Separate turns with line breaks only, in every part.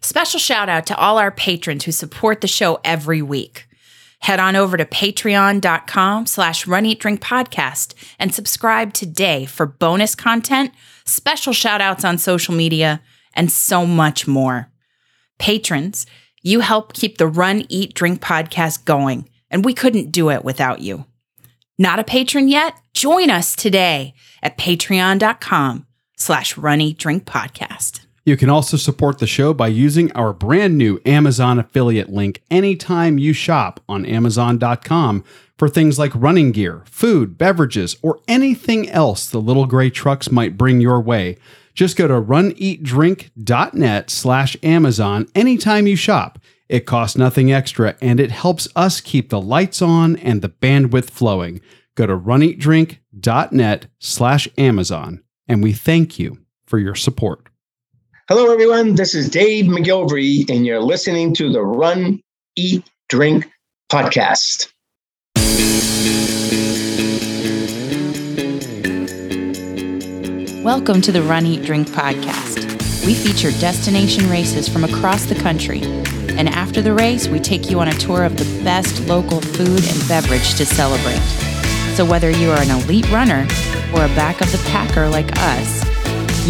Special shout out to all our patrons who support the show every week. Head on over to patreon.com slash run eat drink podcast and subscribe today for bonus content, special shout outs on social media, and so much more. Patrons, you help keep the Run Eat Drink podcast going, and we couldn't do it without you. Not a patron yet? Join us today at patreon.com slash run eat drink podcast.
You can also support the show by using our brand new Amazon affiliate link anytime you shop on Amazon.com for things like running gear, food, beverages, or anything else the little gray trucks might bring your way. Just go to runeatdrink.net slash Amazon anytime you shop. It costs nothing extra and it helps us keep the lights on and the bandwidth flowing. Go to runeatdrink.net slash Amazon and we thank you for your support.
Hello, everyone. This is Dave McGilvery, and you're listening to the Run, Eat, Drink podcast.
Welcome to the Run Eat Drink podcast. We feature destination races from across the country. And after the race, we take you on a tour of the best local food and beverage to celebrate. So whether you are an elite runner or a back of the packer like us,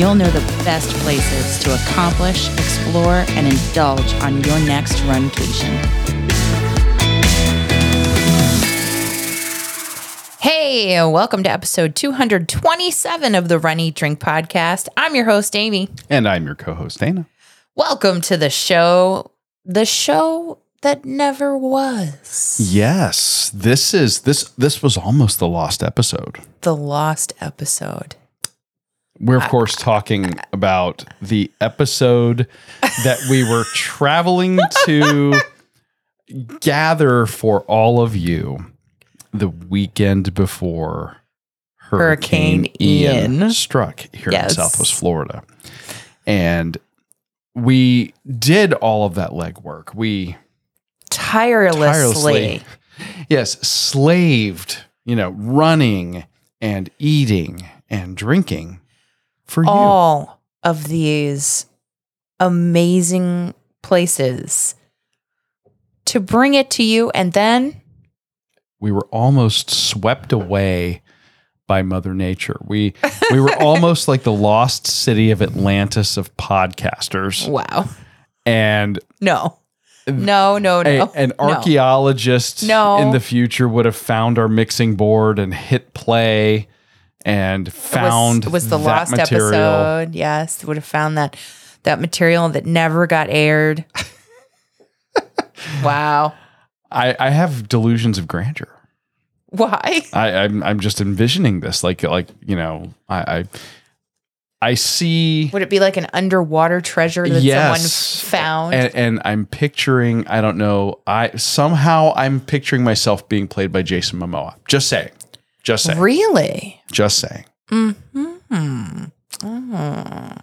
you'll know the best places to accomplish, explore, and indulge on your next runcation. Hey, welcome to episode 227 of the Run Eat Drink podcast. I'm your host, Amy.
And I'm your co host, Dana.
Welcome to the show, the show that never was.
Yes, this is this this was almost the lost episode.
The lost episode.
We're of course talking about the episode that we were traveling to gather for all of you the weekend before
Hurricane
Hurricane, Ian,
Ian.
struck here
Yes.
in Southwest Florida. And we did all of that legwork. We
Tirelessly.
yes, slaved, you know, running and eating and drinking for you.
All of these amazing places to bring it to you. And then
We were almost swept away by Mother Nature. We we were almost like the lost city of Atlantis of podcasters.
Wow.
And
No. No, no,
a-
no.
an archaeologist
No.
in the future would have found our mixing board and hit play and
It was-
found
was, the lost
material.
episode. Yes, would have found that that material that never got aired. wow.
I, I have delusions of grandeur.
Why?
I, I'm I'm just envisioning this like like you know I I, I see
Would it be like an underwater treasure that
Yes.
someone found?
and, and I'm picturing I don't know I somehow I'm picturing myself being played by Jason Momoa. Just saying, just saying,
really?
just saying.
Hmm. Oh.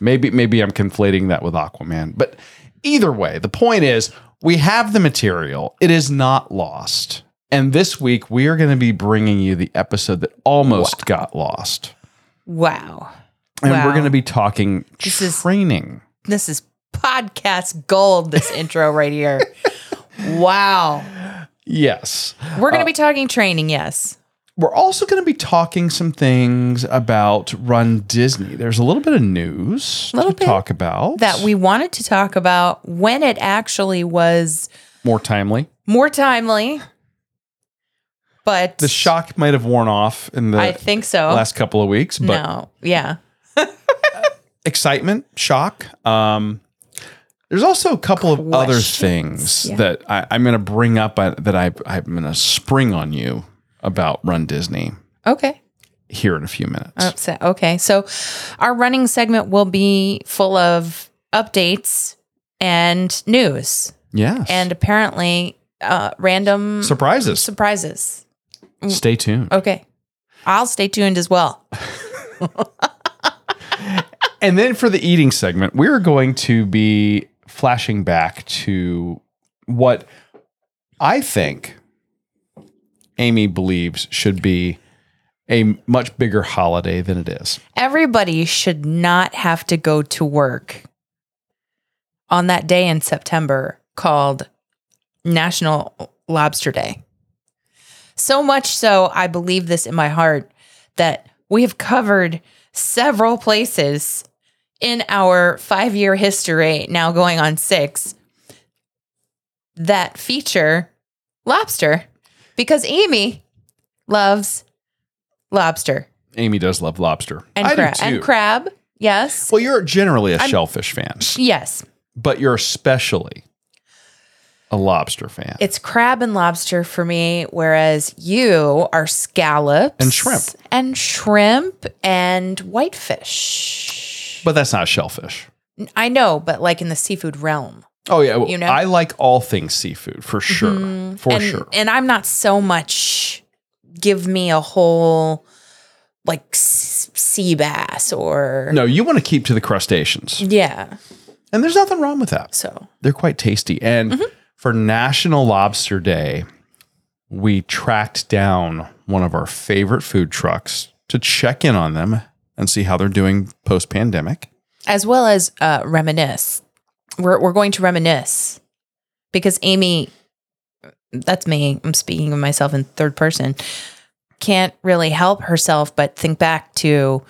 Maybe maybe I'm conflating that with Aquaman, but either way, the point is we have the material. It is not lost. And this week we are going to be bringing you the episode that almost got lost.
Wow.
And
Wow.
we're going to be talking
This is-
training.
This is podcast gold, this intro right here. Wow.
yes.
We're going to be talking training, yes.
We're also going to be talking some things about Run Disney. There's a little bit of news
Little
to talk about
That we wanted to talk about when it actually was
more timely.
more timely. But
The shock might have worn off in the
I think so.
last couple of weeks, but
no. Yeah.
excitement, shock. Um, there's also a couple of other
Questions,
things
yeah.
that I, I'm going to bring up uh, that I, I'm going to spring on you about Run Disney
Okay.
here in a few minutes.
Okay. So our running segment will be full of updates and news
yes.
and apparently uh, random
surprises.
surprises.
Stay tuned.
Okay. I'll stay tuned as well.
And then for the eating segment, we're going to be flashing back to what I think Amy believes should be a much bigger holiday than it is.
Everybody should not have to go to work on that day in September called National Lobster Day. So much so, I believe this in my heart that we have covered several places in our five year history, now going on six, that feature lobster because Amy loves lobster
Amy does love lobster.
and
I do
crab.
too.
And crab, yes.
Well, you're generally a shellfish fan,
Yes.
but you're especially a lobster fan.
It's crab and lobster for me, whereas you are scallops
And shrimp.
and shrimp and whitefish.
but that's not shellfish.
I know, but like in the seafood realm,
Oh yeah,
You know?
I like all things seafood for sure, for
and,
sure.
And I'm not so much. Give me a whole like sea bass or
No, you want to keep to the crustaceans,
yeah.
and there's nothing wrong with that.
So
They're quite tasty. And
Mm-hmm.
for National Lobster Day, we tracked down one of our favorite food trucks to check in on them and see how they're doing post pandemic.
as well as uh, reminisce. We're we're going to reminisce because Amy, that's me. I'm speaking of myself in third person. Can't really help herself but think back to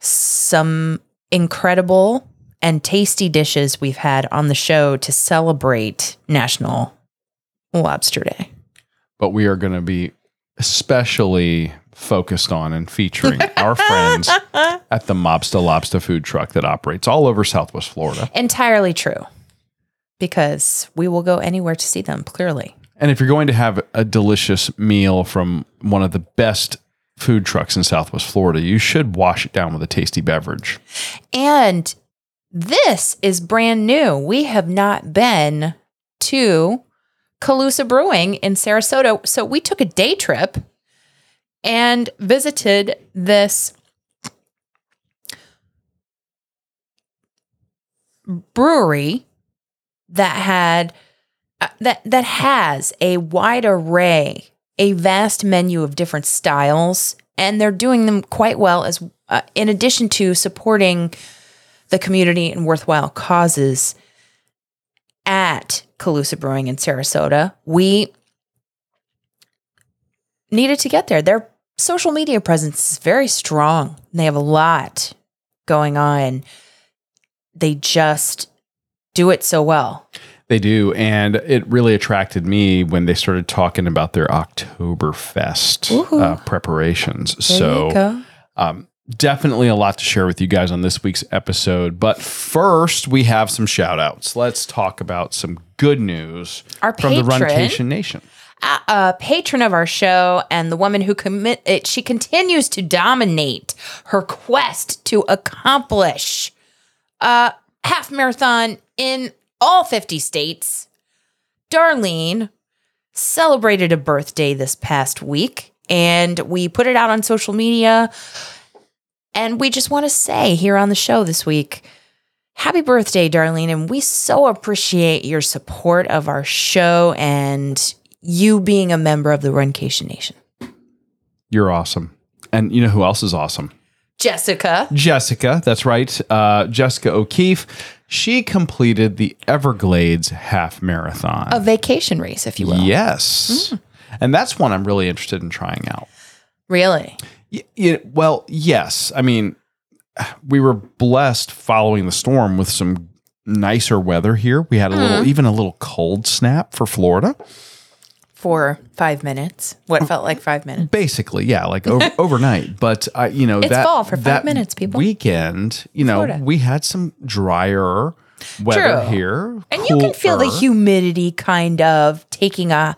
some incredible and tasty dishes we've had on the show to celebrate National Lobster Day.
But we are going to be especially focused on and featuring our friends at the Mobsta Lobster food truck that operates all over Southwest Florida.
Entirely true. Because we will go anywhere to see them, clearly.
And if you're going to have a delicious meal from one of the best food trucks in Southwest Florida, you should wash it down with a tasty beverage.
And this is brand new. We have not been to Calusa Brewing in Sarasota. So we took a day trip and visited this brewery that had uh, that that has a wide array, a vast menu of different styles, and they're doing them quite well as uh, in addition to supporting the community and worthwhile causes at Calusa Brewing in Sarasota. We needed to get there. Their social media presence is very strong. They have a lot going on. They just do it so well.
They do. And it really attracted me when they started talking about their Oktoberfest uh, preparations.
There
so, um, definitely a lot to share with you guys on this week's episode. But first, we have some shout outs. Let's talk about some good news
Our
from the
patron-
Runcation Nation.
A, patron of our show and the woman who commit it she continues to dominate her quest to accomplish a half marathon in all 50 states darlene celebrated a birthday this past week and we put it out on social media and we just want to say here on the show this week Happy birthday, Darlene. And we so appreciate your support of our show and you being a member of the Runcation Nation.
You're awesome. And you know who else is awesome?
Jessica.
Jessica, that's right. Uh, Jessica O'Keefe. She completed the Everglades half marathon.
A vacation race, if you will.
Yes. And that's one I'm really interested in trying out.
Really?
Y- y- well, yes. I mean, we were blessed following the storm with some nicer weather here. We had a little, even a little cold snap for Florida.
For five minutes. What felt like five minutes.
Basically, yeah, like over, overnight. But uh, you know,
It's
that
fall for five
that
minutes, people.
Weekend, you know,
Florida.
we had some drier weather
True.
here,
And you can feel the humidity kind of taking a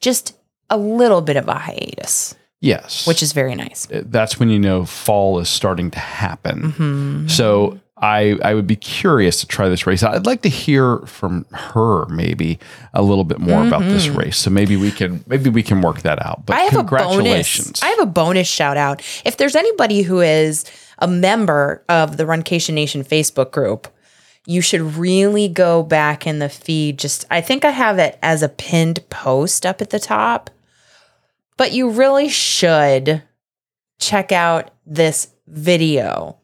just a little bit of a hiatus,
Yes,
which is very nice.
that's when you know fall is starting to happen.
Mm-hmm.
So I I would be curious to try this race. I'd like to hear from her maybe a little bit more about this race. So maybe we can maybe we can work that out. But
Mm-hmm. I have a bonus. I have a bonus shout out. If there's anybody who is a member of the Runcation Nation Facebook group, you should really go back in the feed. Just I think I have it as a pinned post up at the top. But you really should check out this video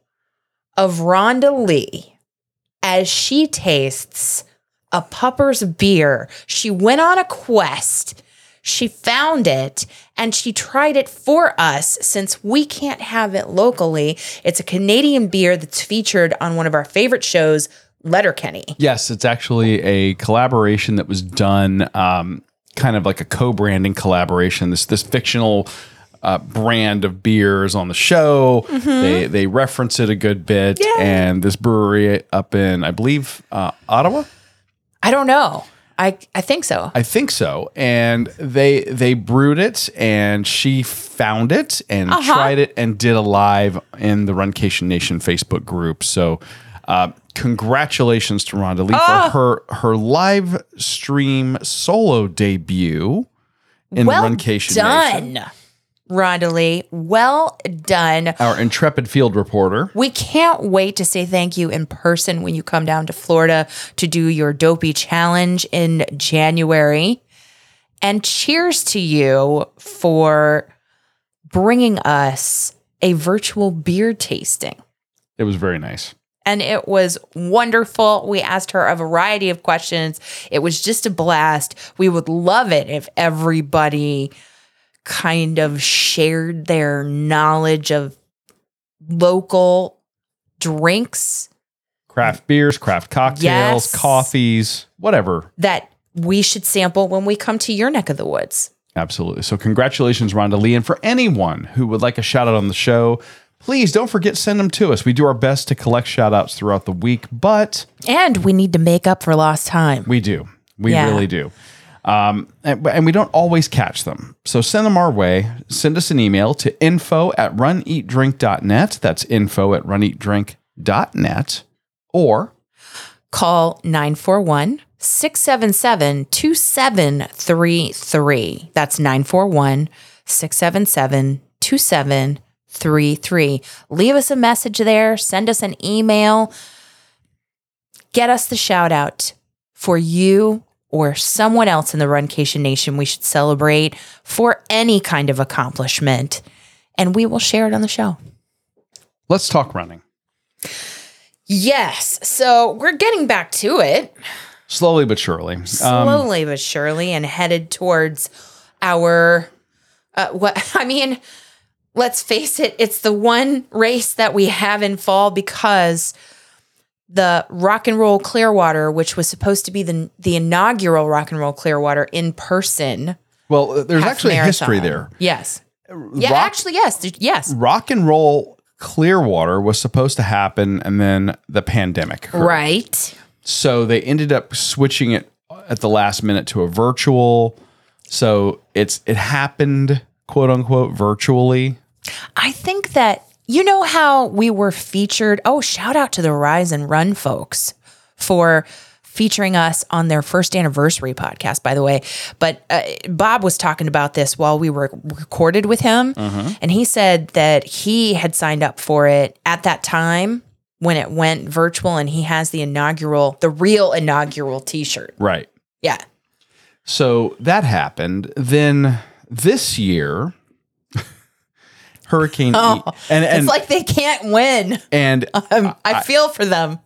of Rhonda Lee as she tastes a Puppers beer. She went on a quest. She found it and she tried it for us since we can't have it locally. It's a Canadian beer that's featured on one of our favorite shows, Letterkenny.
Yes, it's actually a collaboration that was done, um, kind of like a co-branding collaboration. This this fictional uh, brand of beers on the show. They they reference it a good bit, and this brewery up in I believe uh, Ottawa.
I don't know. I I think so.
I think so. And they they brewed it and she found it and
Uh-huh.
tried it and did a live in the Runcation Nation Facebook group. So uh, congratulations to Rhonda Lee
Ah.
for her her live stream solo debut in
well
the Runcation
done,
Nation.
Rhonda Lee. Well done.
Our intrepid field reporter.
We can't wait to say thank you in person when you come down to Florida to do your dopey challenge in January. And cheers to you for bringing us a virtual beer tasting.
It was very nice.
And it was wonderful. We asked her a variety of questions. It was just a blast. We would love it if everybody kind of shared their knowledge of local drinks
Craft beers, craft cocktails,
Yes.
coffees, whatever.
that we should sample when we come to your neck of the woods.
Absolutely. So, congratulations, Rhonda Lee. And for anyone who would like a shout out on the show, please don't forget send them to us. We do our best to collect shout outs throughout the week, but
And we need to make up for lost time.
we do. We
Yeah.
really do. Um, and, and we don't always catch them. So send them our way. Send us an email to info at runeatdrink.net. That's info at runeatdrink.net. Or
Call 941 677 2733. That's 941 677 2733. Leave us a message there, send us an email, get us the shout out for you or someone else in the Runcation Nation we should celebrate for any kind of accomplishment, and we will share it on the show.
let's talk running.
Yes. So we're getting back to it.
Slowly but surely. Um,
slowly but surely and headed towards our uh, what I mean let's face it it's the one race that we have in fall because the rock and roll Clearwater which was supposed to be the the inaugural rock and roll Clearwater in person
well, uh,
there's
actually a
marathon.
history there.
yes uh, yeah
Rock-
actually yes yes
rock and roll Clearwater was supposed to happen and then the pandemic. occurred.
right
So they ended up switching it at the last minute to a virtual. So it's it happened quote unquote virtually.
I think that you know how we were featured. Oh, shout out to the Rise and Run folks for featuring us on their first anniversary podcast, by the way. But uh, Bob was talking about this while we were recorded with him, and he said that he had signed up for it at that time when it went virtual, and he has the inaugural, the real inaugural T-shirt.
Right.
Yeah.
So that happened. Then this year Hurricane
Oh,
E- and and
it's like they can't win.
and
Um, I feel for them.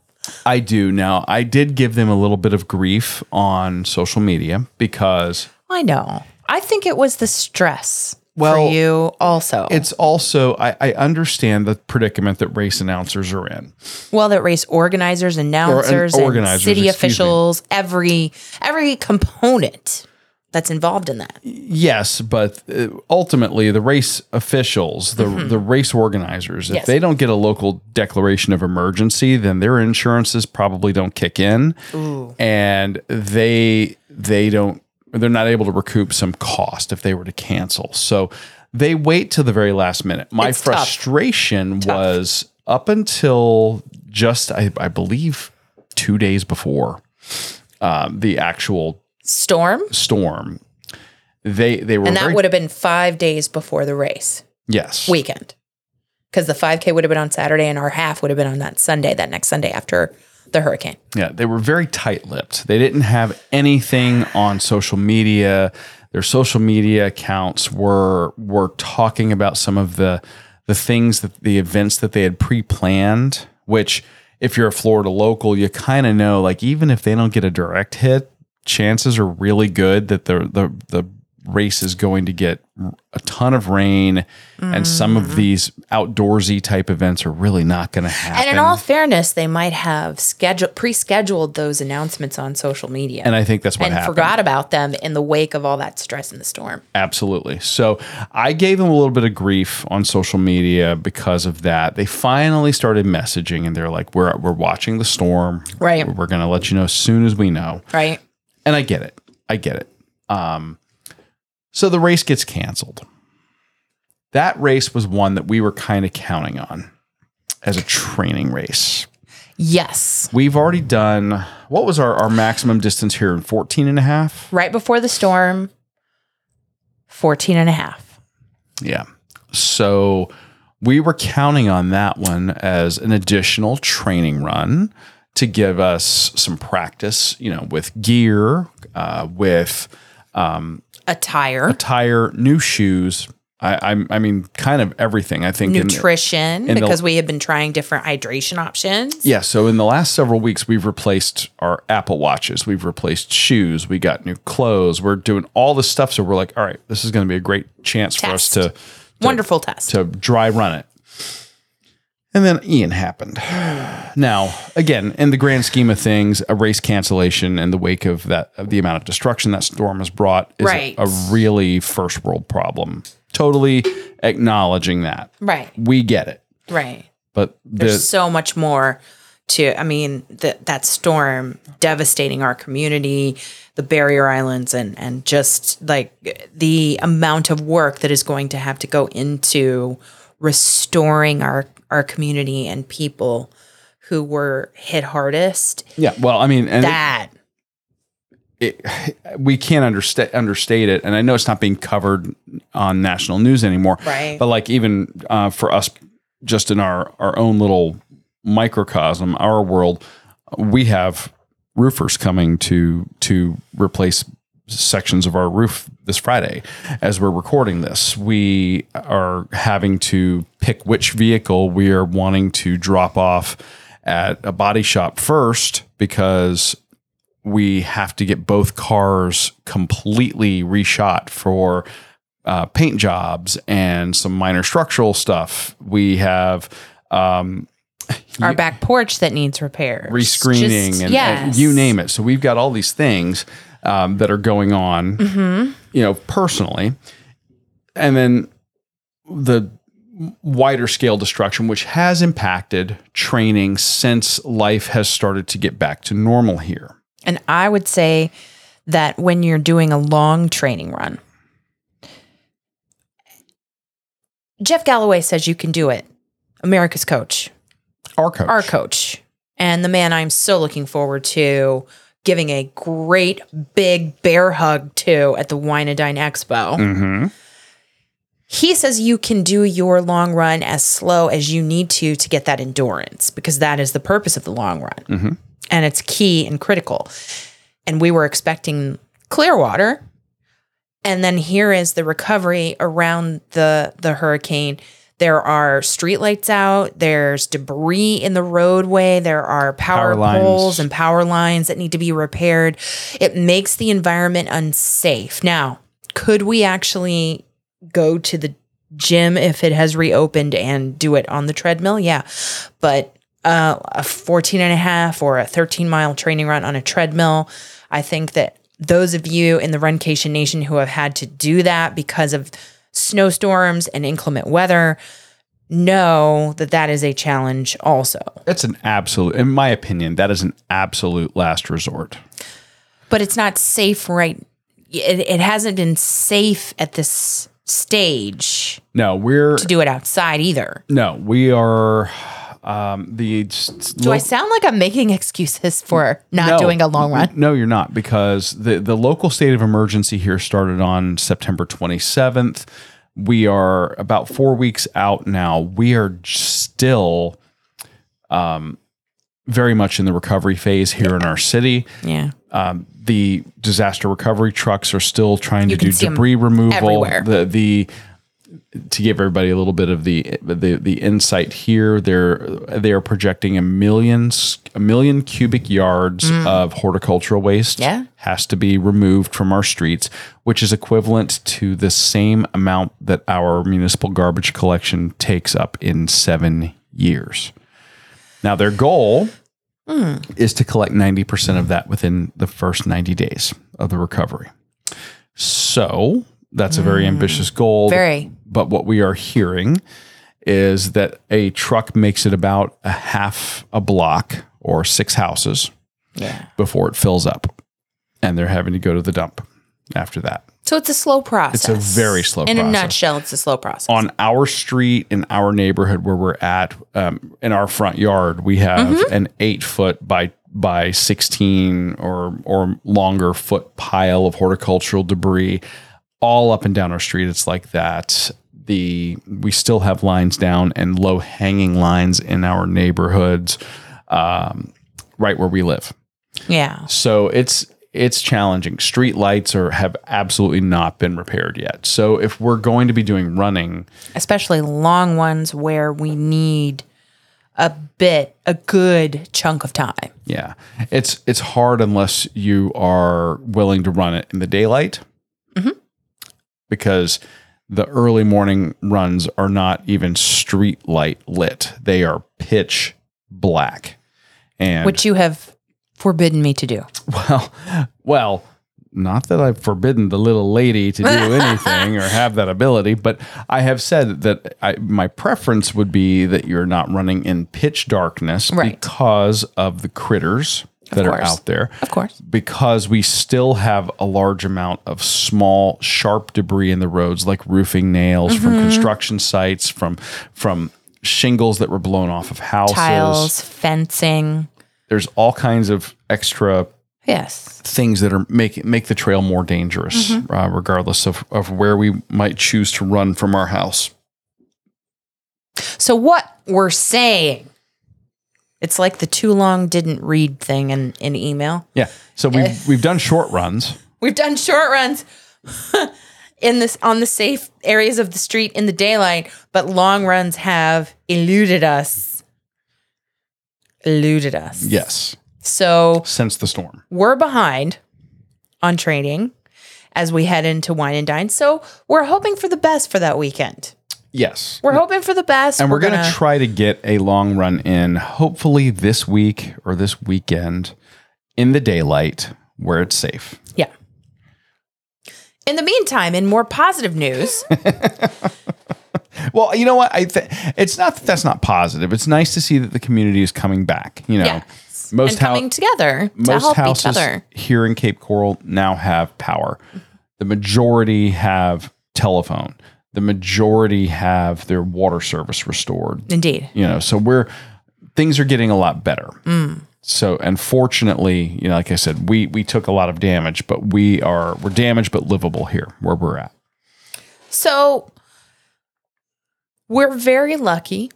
I do now. I did give them a little bit of grief on social media because
I know. I think it was the stress
Well,
for you also.
it's also I, I understand the predicament that race announcers are in.
well, that race organizers, announcers,
organizers,
and city
excuse me.
officials, every every component that's involved in that.
Yes, but uh, ultimately, the race officials, the the race organizers, if
Mm-hmm. Yes.
they don't get a local declaration of emergency, then their insurances probably don't kick in, and they they don't they're not able to recoup some cost if they were to cancel. So they wait till the very last minute. My
It's tough.
frustration was up until just I, I believe two days before um, the actual
Storm,
storm. They they were
and that
very
would have been five days before the race
yes
weekend, because the 5K would have been on Saturday, and our half would have been on that Sunday, that next Sunday after the hurricane.
yeah they were very tight lipped. They didn't have anything on social media. Their social media accounts were were talking about some of the the things that the events that they had pre planned, which if you're a Florida local, you kind of know like even if they don't get a direct hit, chances are really good that the the the race is going to get a ton of rain and some of mm. these outdoorsy type events are really not going to happen.
And in all fairness, they might have scheduled pre-scheduled those announcements on social media
And I think that's what
and
happened.
forgot about them in the wake of all that stress in the storm.
Absolutely. So I gave them a little bit of grief on social media because of that. They finally started messaging and they're like, "We're we're watching the storm.
Right.
We're going to let you know as soon as we know."
Right.
And I get it. I get it. Um, so the race gets canceled. That race was one that we were kind of counting on as a training race.
Yes.
We've already done what was our, our maximum distance here in 14 and a half?
Right before the storm, 14 and a half.
Yeah. So we were counting on that one as an additional training run to give us some practice, you know, with gear, uh, with
Attire,
tire, new shoes. I, I, I mean, kind of everything. I think.
nutrition,
in the-
because we have been trying different hydration options.
yeah. So in the last several weeks, we've replaced our Apple watches. We've replaced shoes. We got new clothes. We're doing all this stuff. So we're like, all right, this is going to be a great chance for us
Test.
to
Wonderful test.
to dry run it. And then Ian happened. Now, again, in the grand scheme of things, a race cancellation in the wake of that of the amount of destruction that storm has brought is a-
Right.
a, really first world problem. Totally acknowledging that.
right.
We get it.
Right.
But the,
There's so much more to, I mean, that that storm devastating our community, the barrier islands, and and just like the amount of work that is going to have to go into restoring our our community and people who were hit hardest.
yeah, well, I mean, and it-
That
it, we can't understate understate it, and I know it's not being covered on national news anymore.
Right.
But like even uh, for us, just in our our own little microcosm, our world, we have roofers coming to to replace sections of our roof this Friday. As we're recording this, we are having to pick which vehicle we are wanting to drop off at a body shop first because we have to get both cars completely reshot for uh, paint jobs and some minor structural stuff. We have um,
our back porch that needs repairs,
rescreening
Just-
and,
yes.
and you name it. So we've got all these things um, that are going on,
Mm-hmm.
you know, personally, and then the wider scale destruction, which has impacted training since life has started to get back to normal here.
And I would say that when you're doing a long training run, Jeff Galloway says you can do it. America's coach,
Our coach,
our coach, and the man I'm so looking forward to giving a great big bear hug to at the Wine and Dine Expo.
hmm
He says you can do your long run as slow as you need to to get that endurance because that is the purpose of the long run. And it's key and critical. And we were expecting Clearwater. And then here is the recovery around the the hurricane. There are streetlights out, there's debris in the roadway, there are power,
Power lines.
poles and power lines that need to be repaired. It makes the environment unsafe. Now, could we actually go to the gym if it has reopened and do it on the treadmill? Yeah. But uh, a 14 and a half or a 13 mile training run on a treadmill, I think that those of you in the Runcation Nation who have had to do that because of snowstorms and inclement weather know that that is a challenge also.
That's an absolute, in my opinion, that is an absolute last resort.
But it's not safe right it, it hasn't been safe at this stage
No, we're
to do it outside either.
no, we are um, the.
Do I sound like I'm making excuses for not doing a long run?
No, you're not because the the local state of emergency here started on September 27th. We are about four weeks out now. We are still um, very much in the recovery phase here in our city.
Yeah.
Um, the disaster recovery trucks are still trying
You
to do debris removal.
everywhere.
The the to give everybody a little bit of the the, the insight here, they're they are projecting a million a million cubic yards mm. of horticultural waste
Yeah.
has to be removed from our streets, which is equivalent to the same amount that our municipal garbage collection takes up in seven years. Now, their goal hmm. is to collect 90% of that within the first 90 days of the recovery. So that's a very ambitious goal.
Very.
But what we are hearing is that a truck makes it about a half a block or six houses
Yeah.
before it fills up. And they're having to go to the dump after that.
So it's a slow process.
It's a very slow process.
In a nutshell, it's a slow process.
On our street, in our neighborhood where we're at, um, in our front yard, we have
Mm-hmm.
an eight foot by by 16 or or longer foot pile of horticultural debris all up and down our street. It's like that. The we still have lines down and low hanging lines in our neighborhoods, um, right where we live.
yeah.
So it's it's challenging. Street lights are have absolutely not been repaired yet. So if we're going to be doing running,
Especially long ones where we need a bit, a good chunk of time.
yeah, it's it's hard unless you are willing to run it in the daylight, because the early morning runs are not even street light lit; they are pitch black. And
Which you have forbidden me to do.
Well, well, not that I've forbidden the little lady to do anything or have that ability, but I have said that I, my preference would be that you're not running in pitch darkness
Right.
because of the critters that are out there.
Of course.
Because we still have a large amount of small, sharp debris in the roads, like roofing nails from
Mm-hmm.
construction sites, from from shingles that were blown off of houses.
Tiles, fencing.
There's all kinds of extra
Yes.
things that are make make the trail more dangerous, uh, regardless of, of where we might choose to run from our house.
So what we're saying, it's like the too long didn't read thing in, in email.
Yeah. So we've we've done short runs.
We've done short runs in this on the safe areas of the street in the daylight, but long runs have eluded us. Eluded us.
Yes.
So
Since the storm.
we're behind on training as we head into wine and dine. So we're hoping for the best for that weekend.
Yes.
We're hoping for the best.
and we're, gonna, try to get a long run in, hopefully this week or this weekend, in the daylight where it's safe.
Yeah. In the meantime, in more positive news,
Well, you know what? I th- it's not that that's not positive. It's nice to see that the community is coming back. You know,
yes,
most
and
hou-
coming together to
most
help
houses
each other.
here in Cape Coral now have power. The majority have telephone. The majority have their water service restored.
Indeed.
You know, so we're things are getting a lot better.
Mm.
So, and fortunately, you know, like I said, we we took a lot of damage, but we are we're damaged but livable here where we're at.
So we're very lucky.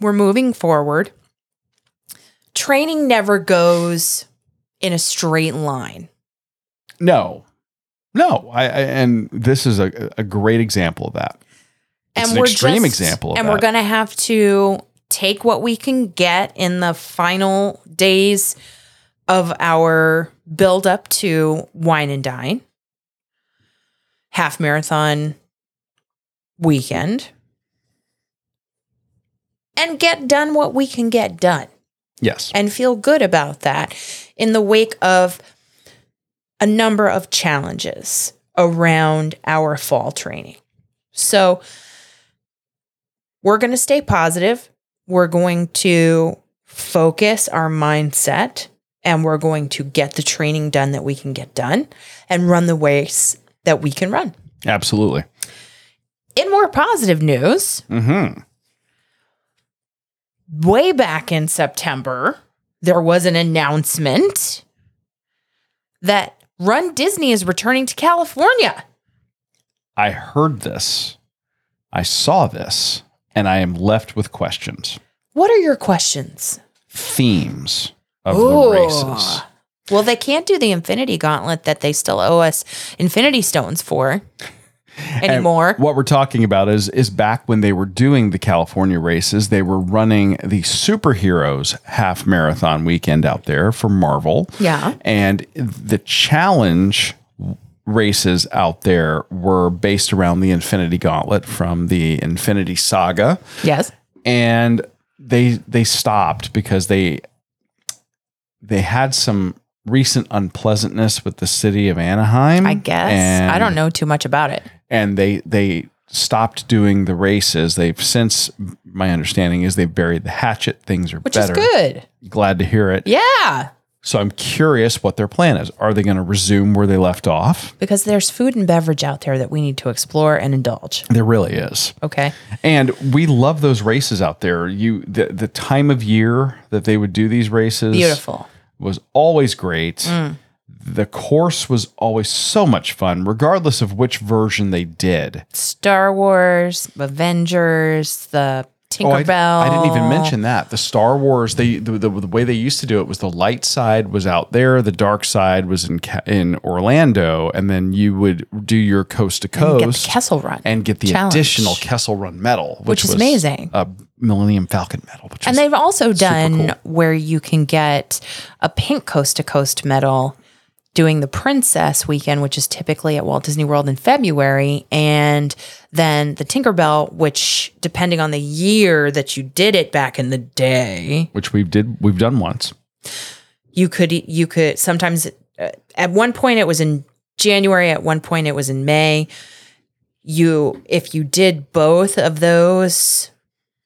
We're moving forward. Training never goes in a straight line.
No, no, I, I and this is a, a great example of that. It's an extreme example of
and
that.
we're going to have to take what we can get in the final days of our build up to wine and dine half marathon weekend and get done what we can get done
Yes,
and feel good about that in the wake of a number of challenges around our fall training. So, we're going to stay positive. We're going to focus our mindset and we're going to get the training done that we can get done and run the race that we can run.
absolutely.
In more positive news,
Mm-hmm.
way back in September, there was an announcement that Run Disney is returning to California.
I heard this, I saw this, and I am left with questions.
What are your questions?
Themes of
Ooh.
the races.
Well, they can't do the Infinity Gauntlet that they still owe us Infinity Stones for. Anymore.
And what we're talking about is is back when they were doing the California races, they were running the superheroes half marathon weekend out there for Marvel.
Yeah.
And the challenge races out there were based around the Infinity Gauntlet from the Infinity Saga.
yes.
And they they stopped because they they had some recent unpleasantness with the city of Anaheim.
I guess. I don't know too much about it.
And they they stopped doing the races. They've since my understanding is they've buried the hatchet. Things are
Which
better.
is good.
Glad to hear it.
Yeah.
So I'm curious what their plan is. Are they going to resume where they left off?
Because there's food and beverage out there that we need to explore and indulge.
There really is.
Okay.
And we love those races out there. You the the time of year that they would do these races
Beautiful.
was always great. Mm. The course was always so much fun, regardless of which version they did.
Star Wars, Avengers, the
Oh, I,
Tinkerbell.
I didn't even mention that. The Star Wars, they the, the, the way they used to do it was the light side was out there, the dark side was in in Orlando, and then you would do your coast to
And get the
coast
Kessel Run.
and get the
challenge.
additional Kessel Run medal, which,
Which is
was
amazing.
a Millennium Falcon medal. Which
And they've also done
cool.
where you can get a pink coast to coast medal doing the Princess weekend, which is typically at Walt Disney World in February, and then the Tinkerbell, which depending on the year that you did it back in the day,
which we did we've done once.
you could you could sometimes uh, at one point it was in January, at one point it was in May. You if you did both of those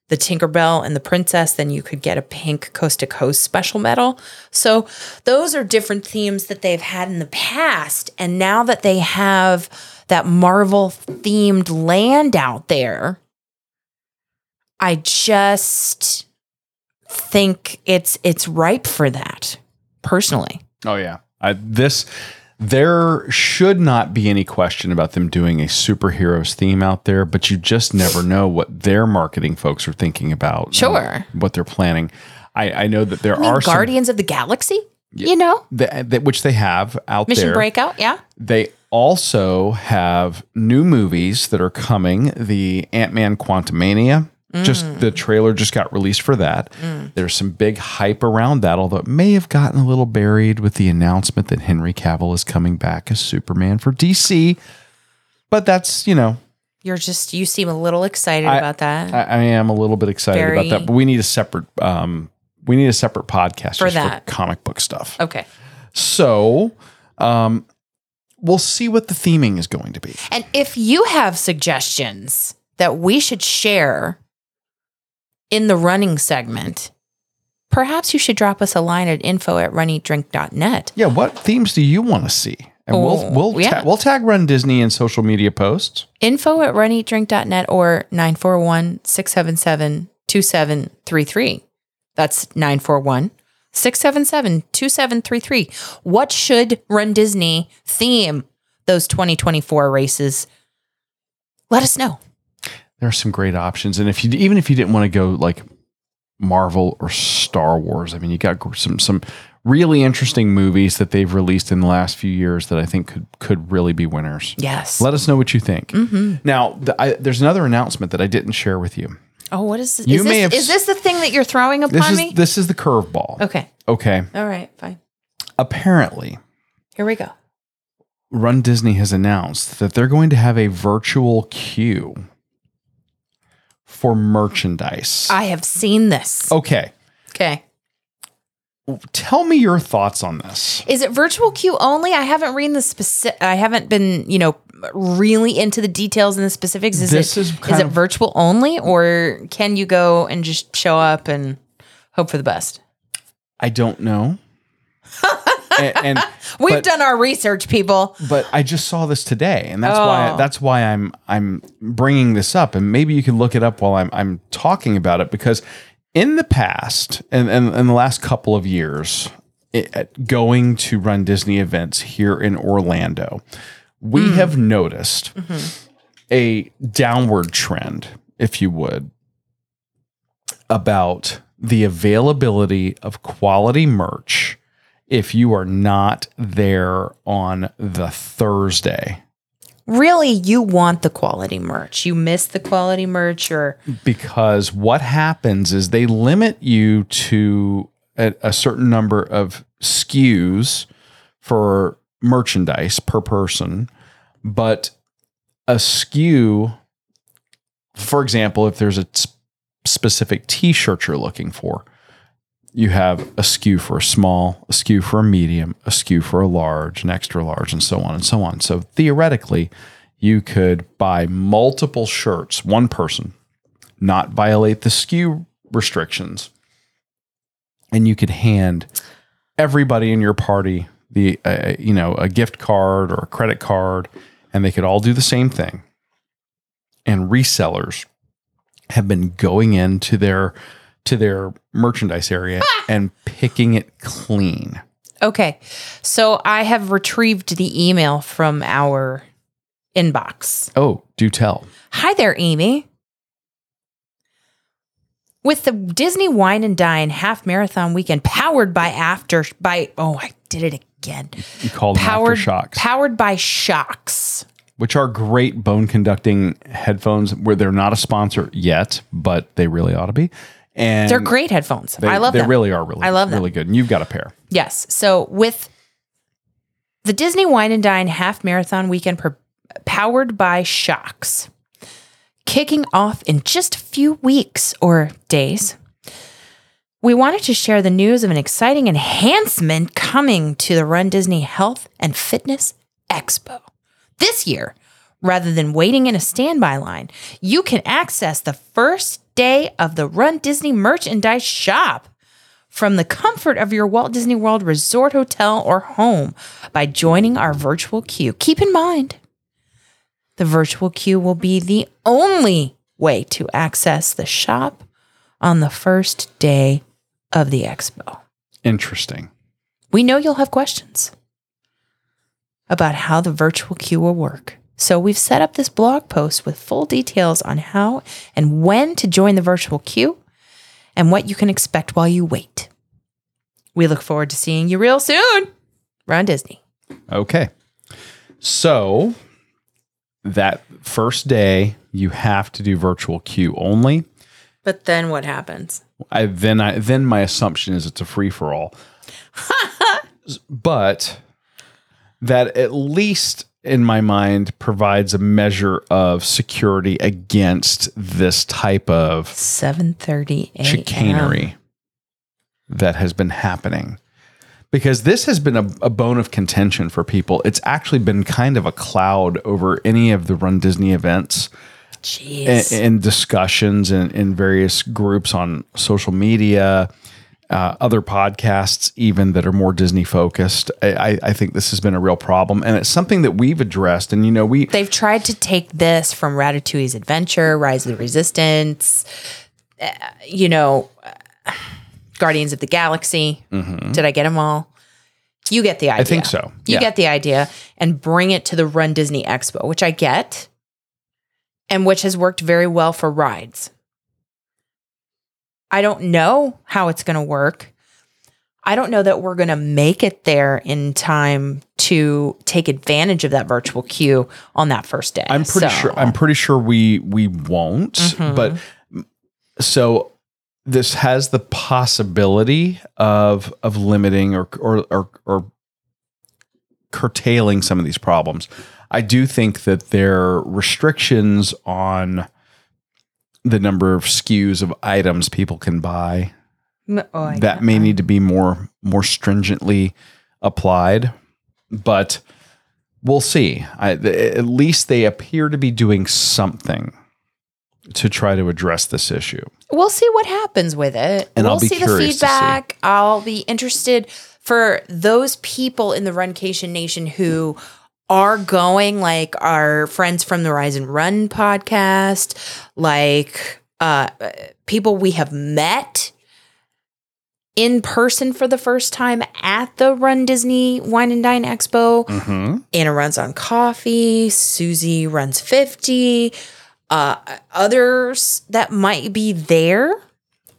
the Tinkerbell and the Princess, then you could get a pink coast to coast special medal. So those are different themes that they've had in the past. And now that they have that Marvel themed land out there, I just think it's it's ripe for that personally.
Oh yeah, I, this there should not be any question about them doing a superheroes theme out there, but you just never know what their marketing folks are thinking about.
Sure.
what they're planning. I, I know that there
I mean,
are
Guardians of the Galaxy, you know,
some that, that which they have out
Mission
there.
Mission Breakout, yeah.
They also have new movies that are coming. The Ant Man Quantumania. Just
Mm.
the trailer just got released for that. There's some big hype around that, although it may have gotten a little buried with the announcement that Henry Cavill is coming back as Superman for DC. But that's, you know,
You're just you seem a little excited
I-
about that.
I, I am a little bit excited
Very-
about that. But we need a separate um we need a separate podcast
For that.
for comic book stuff.
okay.
So um we'll see what the theming is going to be.
And if you have suggestions that we should share in the running segment, perhaps you should drop us a line at info at runeatdrink.net.
Yeah, what themes do you want to see? And we'll
Oh,
we'll
yeah.
ta- we'll tag Run Disney in social media posts.
Info at runeatdrink.net or 941 677 2733. That's 941 677 2733. What should Run Disney theme those 2024 races? Let us know.
There are some great options, and if you even if you didn't want to go like Marvel or Star Wars, I mean, you got some some really interesting movies that they've released in the last few years that I think could could really be winners.
Yes.
Let us know what you think.
Mm-hmm.
Now, the, I, there's another announcement that I didn't share with you.
Oh, what is this?
You
is,
may
this
have
is this the thing that you're throwing
This
upon
is
me?
this is the curveball.
okay.
Okay.
All right. Fine.
Apparently,
Here we go.
Run Disney has announced that they're going to have a virtual queue for merchandise.
I have seen this.
okay.
Okay.
Tell me your thoughts on this.
Is it virtual queue only? I haven't read the specific. I haven't been, you know, really into the details and the specifics. Is
This
it
is
is it
of-
virtual only, or can you go and just show up and hope for the best?
I don't know. and, and
We've
but,
done our research, people.
but I just saw this today, and that's why
Oh.
that's why I'm I'm bringing this up, and maybe you can look it up while I'm I'm talking about it because in the past and and in the last couple of years, it, going to run Disney events here in Orlando, we mm. have noticed mm-hmm. a downward trend, if you would, about the availability of quality merch if you are not there on the Thursday.
really you want the quality merch. You miss the quality merch or
because what happens is they limit you to a, a certain number of SKUs for merchandise per person, but a SKU, for example, if there's a specific T-shirt you're looking for, you have a SKU for a small, a SKU for a medium, a SKU for a large, an extra large, and so on and so on. So theoretically, you could buy multiple shirts, one person, not violate the SKU restrictions, and you could hand everybody in your party the uh, you know a gift card or a credit card, and they could all do the same thing. And resellers have been going into their to their merchandise area ah! and picking it clean.
Okay. So I have retrieved the email from our inbox.
Oh, do tell.
Hi there, Amy. With the Disney Wine and Dine half marathon weekend powered by after by oh I did it again.
You call them
Powered
AfterShokz,
powered by Shokz.
which are great bone conducting headphones. Where they're not a sponsor yet, but they really ought to be. And
They're great headphones.
They,
I love
they
them.
They really are really.
I love them.
really good. And you've got a pair.
Yes. So with the Disney Wine and Dine half marathon weekend per- powered by Shokz, kicking off in just a few weeks or days, we wanted to share the news of an exciting enhancement coming to the Run Disney Health and Fitness Expo. This year, rather than waiting in a standby line, you can access the first day of the Run Disney merchandise shop from the comfort of your Walt Disney World resort hotel or home by joining our virtual queue. Keep in mind, the virtual queue will be the only way to access the shop on the first day of the expo.
Interesting.
We know you'll have questions about how the virtual queue will work. So we've set up this blog post with full details on how and when to join the virtual queue and what you can expect while you wait. We look forward to seeing you real soon Run Disney.
Okay. So that first day, you have to do virtual queue only.
But then what happens?
I then I then my assumption is it's a free for all. but that at least in my mind provides a measure of security against this type of
7:30 a.m.
chicanery that has been happening. Because this has been a, a bone of contention for people. It's actually been kind of a cloud over any of the Run Disney events
Jeez.
in, in discussions and in various groups on social media, uh, other podcasts, even that are more Disney focused. I, I- I think this has been a real problem, and it's something that we've addressed. And you know, we
They've tried to take this from Ratatouille's Adventure, Rise of the Resistance, uh, you know, uh, Guardians of the Galaxy. Did I get them all? You get the idea.
I think so.
You
Yeah.
get the idea and bring it to the Run Disney Expo, which I get and which has worked very well for rides. I don't know how it's going to work. I don't know that we're going to make it there in time to take advantage of that virtual queue on that first day.
I'm pretty
So-
sure. I'm pretty sure we we won't.
Mhm.
But so this has the possibility of of limiting or or or, or curtailing some of these problems. I do think that there are restrictions on the number of SKUs of items people can buy
oh,
that may need to be more more stringently applied but we'll see I, at least they appear to be doing something to try to address this issue
We'll see what happens with it.
And
we'll see the
to see.
feedback. I'll be interested for those people in the Runcation Nation who are going, like our friends from the Rise and Run podcast, like uh, people we have met in person for the first time at the Run Disney Wine and Dine Expo.
mm-hmm.
Anna runs on coffee. Susie runs 50. Uh, others that might be there,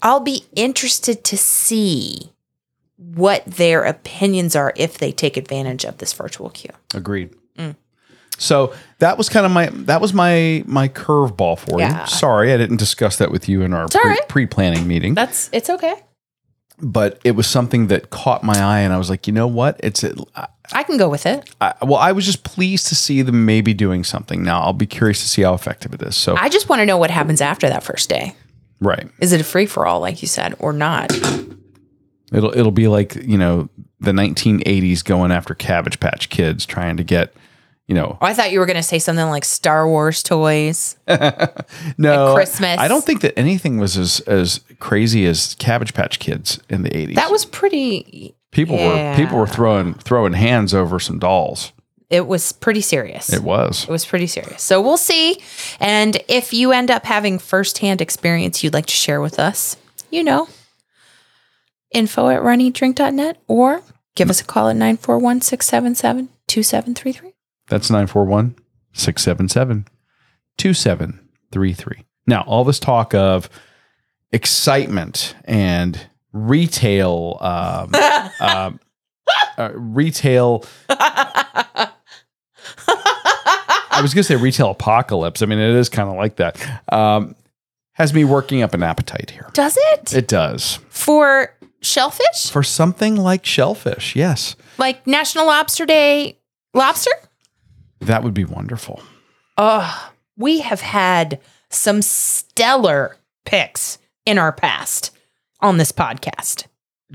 I'll be interested to see what their opinions are if they take advantage of this virtual queue.
agreed
Mm.
So that was kind of my that was my my curveball for
Yeah.
you. Sorry, I didn't discuss that with you in our pre,
right.
pre-planning meeting,
That's it's okay.
but it was something that caught my eye, and I was like, you know what? It's
I can go with it.
I, well, I was just pleased to see them maybe doing something. Now I'll be curious to see how effective it is. So
I just want to know what happens after that first day.
right,
Is it a free for all, like you said, or not?
It'll it'll be like you know the 1980s going after Cabbage Patch Kids trying to get you know
Oh, I thought you were going to say something like Star Wars toys.
no
Christmas.
I don't think that anything was as as crazy as Cabbage Patch Kids in the 80s.
That was pretty.
people
yeah.
were people were throwing throwing hands over some dolls.
It was pretty serious.
It was.
It was pretty serious. So we'll see. And if you end up having firsthand experience you'd like to share with us, you know, info at runeatdrink.net or give us a call at 941 677 2733.
That's 941 677 2733. Now, all this talk of excitement and retail, um, um, uh, retail, I was going to say retail apocalypse. I mean, it is kind of like that. Um, has me working up an appetite here.
Does it?
It does.
For shellfish?
For something like shellfish, yes.
Like National Lobster Day lobster?
That would be wonderful.
Oh, we have had some stellar picks in our past on this podcast.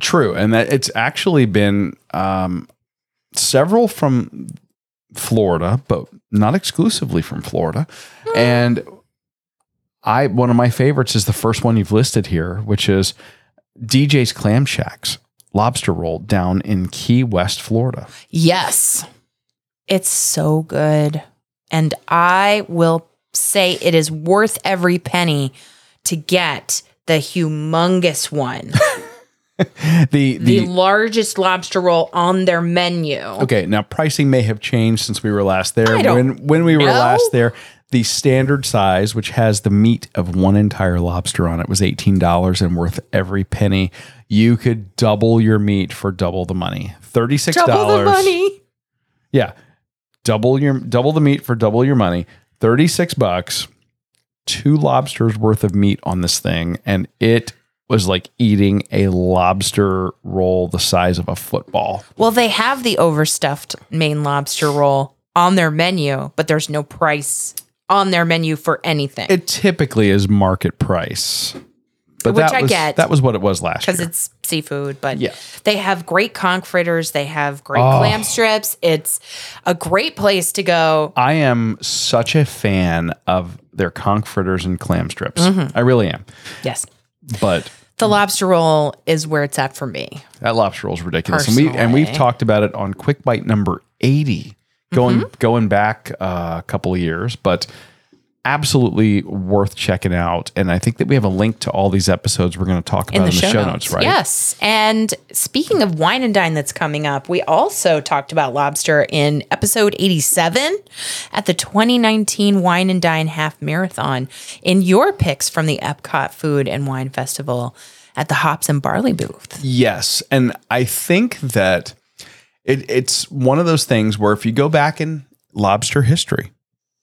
True, and that it's actually been um, several from Florida, but not exclusively from Florida. And I one of my favorites is the first one you've listed here, which is DJ's Clam Shacks lobster roll down in Key West, Florida.
Yes. It's so good. And I will say it is worth every penny to get the humongous one,
The
the,
the
largest lobster roll on their menu.
okay, now pricing may have changed since we were last there. When when we were
know.
last there, the standard size, which has the meat of one entire lobster on it, was eighteen dollars and worth every penny. You could double your meat for double the money. Thirty six
Double the money.
Yeah, double your double the meat for double your money. Thirty six bucks. Two lobsters worth of meat on this thing, and it was like eating a lobster roll the size of a football.
Well, they have the overstuffed Maine lobster roll on their menu, but there's no price on their menu for anything
It typically is market price, but
Which
that
I
was,
get.
That was what it was last
because it's seafood. But
Yeah.
they have great conch fritters. They have great
Oh.
clam strips. It's a great place to go.
I am such a fan of their conch fritters and clam strips.
Mm-hmm.
I really am.
Yes.
But
The lobster roll is where it's at for me.
that lobster roll is ridiculous, and we and we've talked about it on Quick Bite number eighty, going
Mm-hmm.
going back uh, a couple of years, but. Absolutely worth checking out, and I think that we have a link to all these episodes we're going to talk about
in
in
the,
the,
show, notes.
right?
Yes. And speaking of wine and dine that's coming up, we also talked about lobster in episode 87 at the 2019 Wine and Dine Half Marathon in your picks from the Epcot Food and Wine Festival at the Hops and Barley booth.
Yes, and I think that it, it's one of those things where if you go back in lobster history,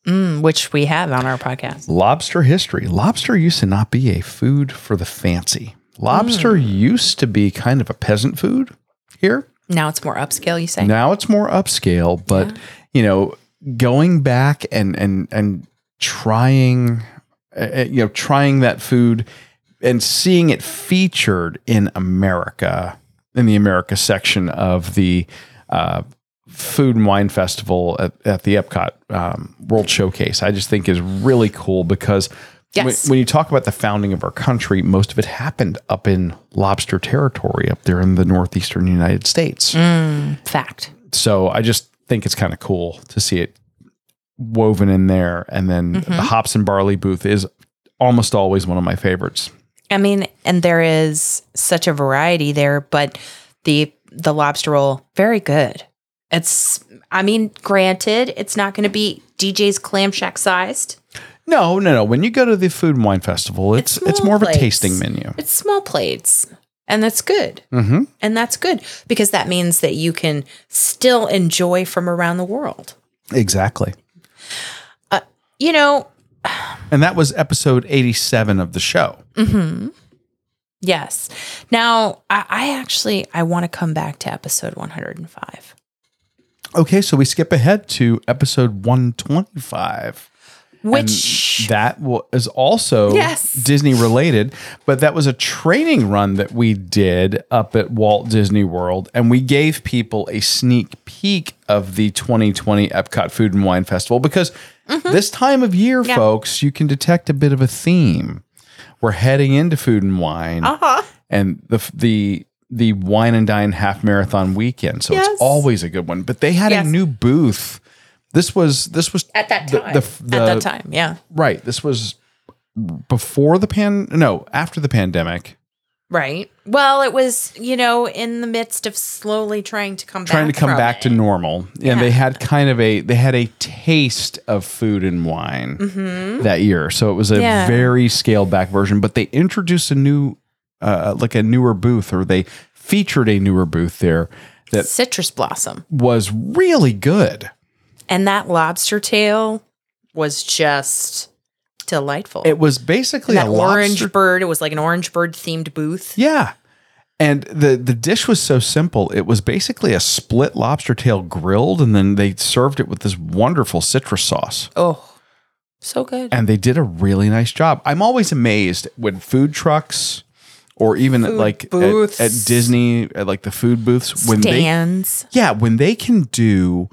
Mm, which we have on our podcast.
lobster history, lobster used to not be a food for the fancy. Lobster
Mm.
used to be kind of a peasant food here.
Now it's more upscale, you say?
Now it's more upscale, but you know, going back and and and trying, uh, uh, you know, trying that food and seeing it featured in America in the America section of the uh, Food and Wine Festival at, at the Epcot um, World Showcase, I just think is really cool because. When,
Yes.
when you talk about the founding of our country, most of it happened up in lobster territory up there in the northeastern United States
Fact.
so I just think it's kind of cool to see it woven in there. And then
Mm-hmm.
the hops and barley booth is almost always one of my favorites.
I mean, and there is such a variety there, but the the lobster roll very good. It's I mean, granted, it's not going to be DJ's clam shack sized.
No, no, no. When you go to the food and wine festival, it's it's,
small
more of a tasting menu.
It's small plates, and that's good.
hmm
And that's good because that means that you can still enjoy from around the world.
Exactly.
You know,
And that was episode 87 of the show.
hmm Yes. Now, I, I actually I want to come back to episode 105.
Okay, so we skip ahead to episode 125.
Which
And that is also
Yes.
Disney related, but that was a training run that we did up at Walt Disney World, and we gave people a sneak peek of the 2020 Epcot Food and Wine Festival because this time of year,
Mm-hmm. Yeah.
folks, you can detect a bit of a theme. We're heading into food and wine,
uh-huh.
and the the the wine and dine half marathon weekend, so
Yes.
it's always a good one. But they had
Yes.
a new booth. This was this was
At that
the-
time.
the- the-
At that time, yeah.
Right. This was before the pan. No, after the pandemic.
Right. Well, it was, you know, in the midst of slowly trying to come
Trying
back
to come back
it.
to normal,
Yeah.
and they had kind of a they had a taste of food and wine that year. So it was a
Mm-hmm. Yeah.
very scaled back version. But they introduced a new, uh, like a newer booth, or they featured a newer booth there that
citrus blossom.
was really good.
And that lobster tail was just delightful.
It was basically an
orange bird, it was like an orange bird themed booth.
Yeah. And the the dish was so simple. It was basically a split lobster tail grilled and then they served it with this wonderful citrus sauce.
Oh, so good.
And they did a really nice job. I'm always amazed when food trucks or even like at,
booths.
at Disney at like the food booths when they yeah, when they can do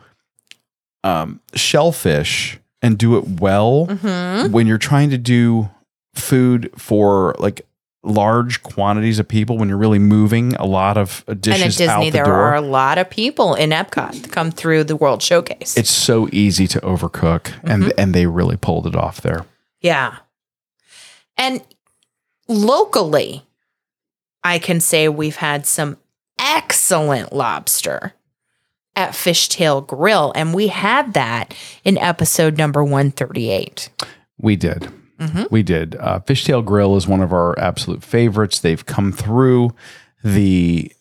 um shellfish and do it well
hmm
when you're trying to do food for like large quantities of people when you're really moving a lot of uh,
And
dishes
at
out
Disney,
the
there
door
are a lot of people in Epcot that come through the World Showcase.
it's so easy to overcook
Mm-hmm.
and and they really pulled it off there
Yeah. And locally, I can say we've had some excellent lobster at Fishtail Grill, and we had that in episode number 138.
we did
Mhm.
we did uh, fishtail grill is one of our absolute favorites they've come through the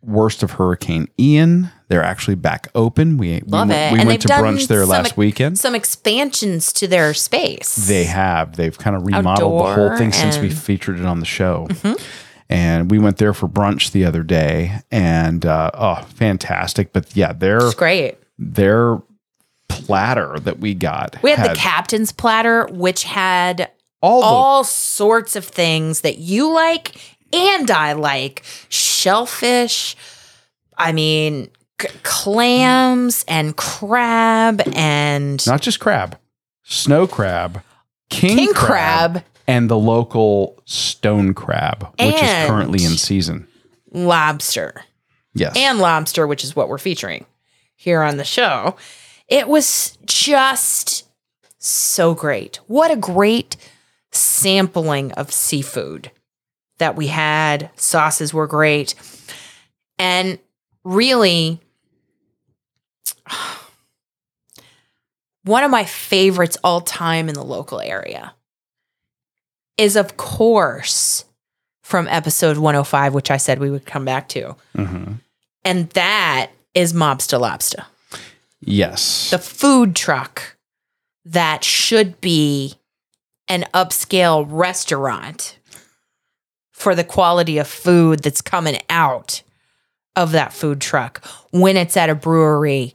worst of hurricane ian they're actually back open we,
Love
we,
it.
we
And
went to brunch there last
ex-
weekend
Some expansions to their space.
They have. They've kind of remodeled the whole
Outdoor
thing since we featured it on the show.
Mhm.
And we went there for brunch the other day, and uh, oh, fantastic! But yeah, their
It's great.
their platter that we got.
We had, the captain's platter, which had
all the
all sorts of things that you like and I like shellfish. I mean, c- clams and crab and
not just crab, snow crab, king,
king
crab,
crab,
and the local stone crab, which is currently in season.
lobster,
Yes,
and lobster, which is what we're featuring here on the show. It was just so great. What a great sampling of seafood that we had. Sauces were great. And really, one of my favorites all time in the local area is, of course, from episode 105, which I said we would come back to.
Mhm.
And that is Mobsta Lobster,
yes,
the food truck that should be an upscale restaurant for the quality of food that's coming out of that food truck when it's at a brewery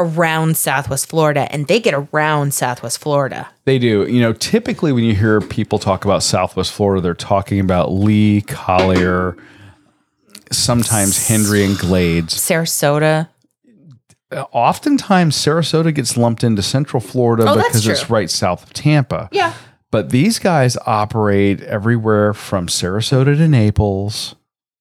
around Southwest Florida. And they get around Southwest Florida.
They do. You know, typically when you hear people talk about Southwest Florida, they're talking about Lee, Collier, sometimes Hendry and Glades.
Sarasota.
Oftentimes, Sarasota gets lumped into Central Florida
Oh,
because it's right south of Tampa.
Yeah.
But these guys operate everywhere from Sarasota to Naples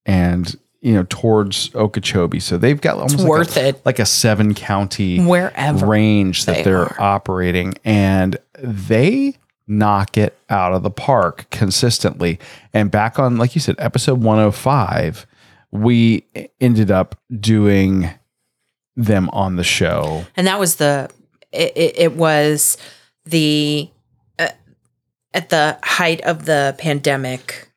and, you know, towards Okeechobee. So they've got almost like
worth
a,
it.
like a seven county
Wherever.
range that
they
are. operating and they knock it out of the park consistently and back on like you said episode 105 we ended up doing them on the show
and that was the it, it, it was the uh, at the height of the pandemic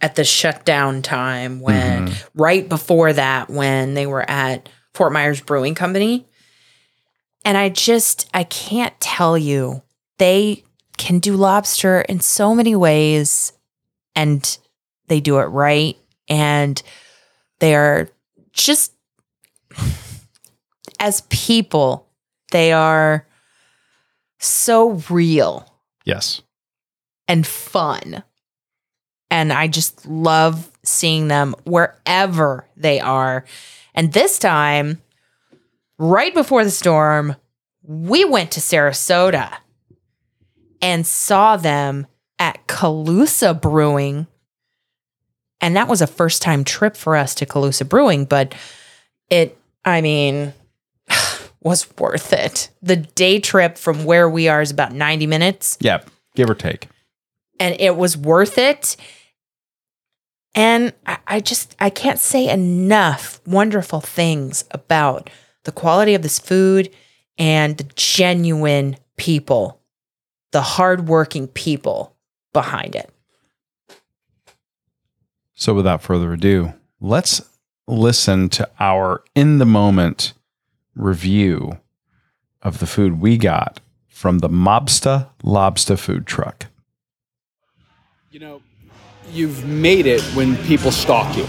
at the shutdown time when mm-hmm. right before that when they were at Fort Myers Brewing Company And I just, I can't tell you, they can do lobster in so many ways and they do it right. And they are just, as people, they are so real
Yes.
and fun. And I just love seeing them wherever they are. And this time, right before the storm, we went to Sarasota and saw them at Calusa Brewing. And that was a first time trip for us to Calusa Brewing, but it, I mean, was worth it. The day trip from where we are is about 90 minutes
Yep, Give or take.
and it was worth it. And I, I just I can't say enough wonderful things about the quality of this food and the genuine people, the hardworking people behind it.
So without further ado, let's listen to our in the moment review of the food we got from the Mobsta Lobster food truck.
You know, you've made it when people stalk you.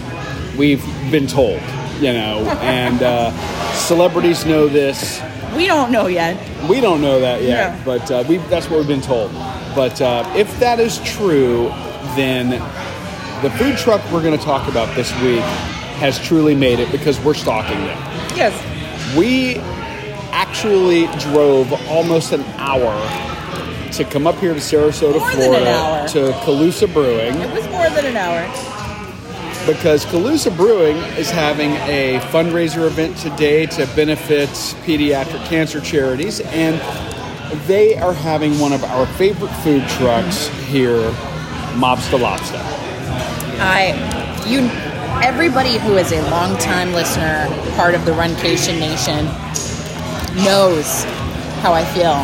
We've been told, you know, and uh, celebrities know this.
We don't know yet.
We don't know that yet, but uh, we, that's what we've been told. But uh, if that is true, then the food truck we're going to talk about this week has truly made it because we're stalking them.
Yes.
We actually drove almost an hour to come up here to Sarasota,
More
Florida, to Calusa Brewing.
It was more than an hour.
because Calusa Brewing is having a fundraiser event today to benefit pediatric cancer charities, and they are having one of our favorite food trucks here, Mobsta Lobster.
I, you, everybody who is a longtime listener, part of the Runcation Nation, knows how I feel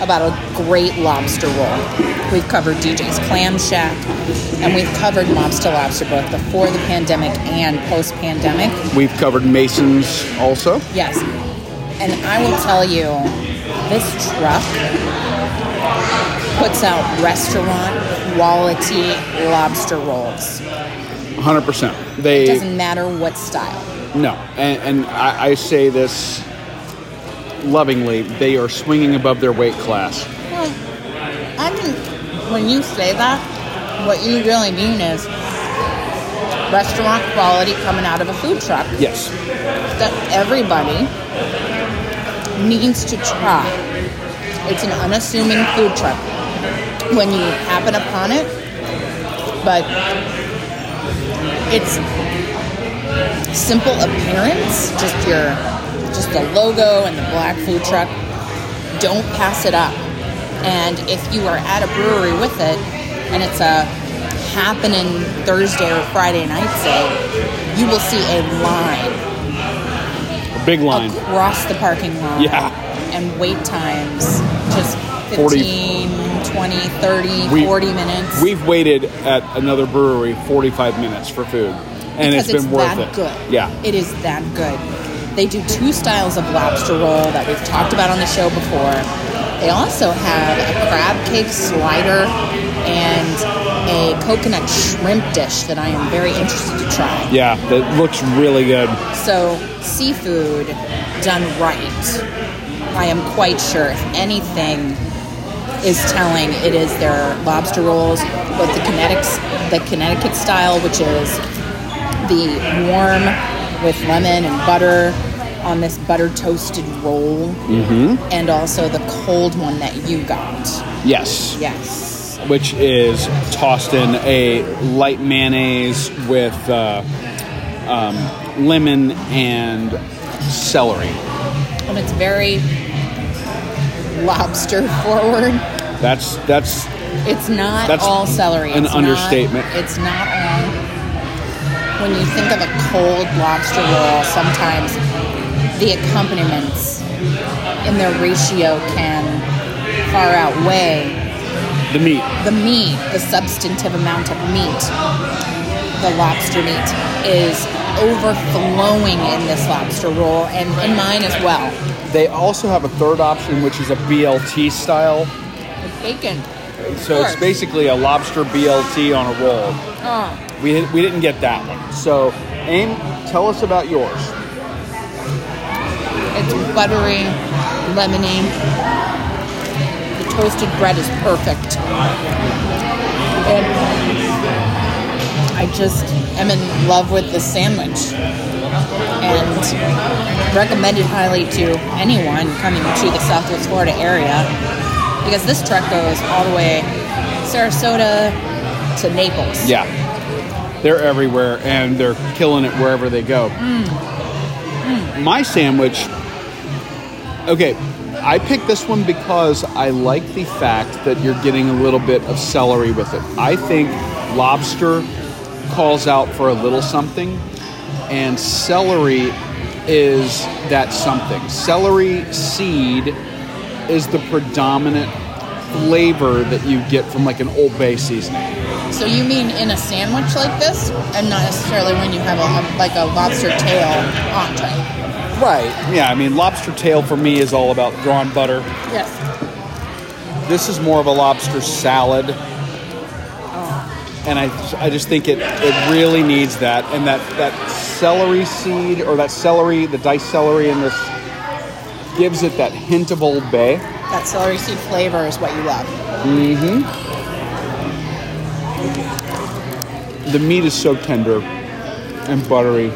about a great lobster roll. We've covered DJ's Clam Shack, and we've covered Mobster Lobster both before the pandemic and post-pandemic.
We've covered Masons also.
Yes. And I will tell you, this truck puts out restaurant quality lobster rolls.
100%. They
Doesn't matter what style.
no, and, and I, I say this lovingly. They are swinging above their weight class.
Well, I think when you say that, what you really mean is restaurant quality coming out of a food truck
Yes,
that everybody needs to try. It's an unassuming food truck when you happen upon it, but it's simple appearance, just your just the logo and the black food truck. Don't pass it up. And if you are at a brewery with it and it's a happening Thursday or Friday night say, you will see a line
a big line.
across the parking lot.
Yeah.
And wait times just
40
15, 20, 30,
We-
40 minutes.
We've waited at another brewery 45 minutes for food, and
because
it's been worth
that
it.
good.
Yeah.
It is that good. They do two styles of lobster roll that we've talked about on the show before. They also have a crab cake slider and a coconut shrimp dish that I am very interested to try.
Yeah, that looks really good.
So, seafood done right, I am quite sure if anything is telling it is their lobster rolls, both the Connecticut, the Connecticut style, which is the warm with lemon and butter on this butter toasted roll, and also the cold one that you got.
Yes.
Yes.
Which is tossed in a light mayonnaise with uh, um, lemon and celery.
And it's very lobster forward.
That's that's
It's not
That's
all celery.
an
It's
understatement.
Not, it's not all. When you think of a cold lobster roll, sometimes the accompaniments in their ratio can far outweigh
the meat.
the meat, the substantive amount of meat. the lobster meat is overflowing in this lobster roll and in mine as well.
They also have a third option, which is a BLT style.
With bacon.
So it's basically a lobster BLT on a roll.
Oh,
We, we didn't get that one. So, Aim, tell us about yours.
It's buttery, lemony. The toasted bread is perfect. And I just am in love with this sandwich and recommend it highly to anyone coming to the Southwest Florida area because this truck goes all the way Sarasota to Naples.
Yeah. They're everywhere and they're killing it wherever they go. Mm. Mm. My sandwich, okay, I picked this one because I like the fact that you're getting a little bit of celery with it. I think lobster calls out for a little something, and celery is that something. Celery seed is the predominant flavor that you get from like an Old Bay seasoning.
So you mean in a sandwich like this, and not necessarily when you have a, like a lobster tail entree?
Right. Yeah, I mean, lobster tail for me is all about drawn butter.
Yes.
This is more of a lobster salad. And I, I just think it, it really needs that. And that, that celery seed or that celery, the diced celery in this, gives it that hint of Old Bay.
That celery seed flavor is what you love. Mm hmm.
The meat is so tender and buttery.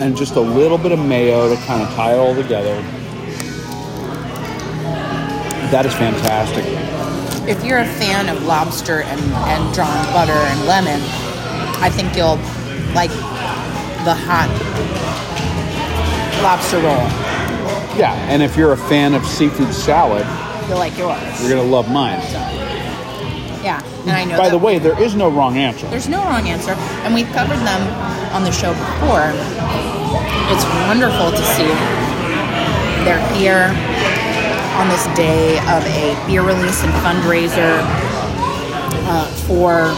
And just a little bit of mayo to kind of tie it all together. That is fantastic.
If you're a fan of lobster and, and drawn butter and lemon, I think you'll like the hot lobster roll.
Yeah, and if you're a fan of seafood salad,
You'll like yours.
you're gonna love mine.
Yeah, and I know.
By the way, there is no wrong answer.
there's no wrong answer, and we've covered them on the show before. It's wonderful to see they're here on this day of a beer release and fundraiser uh, for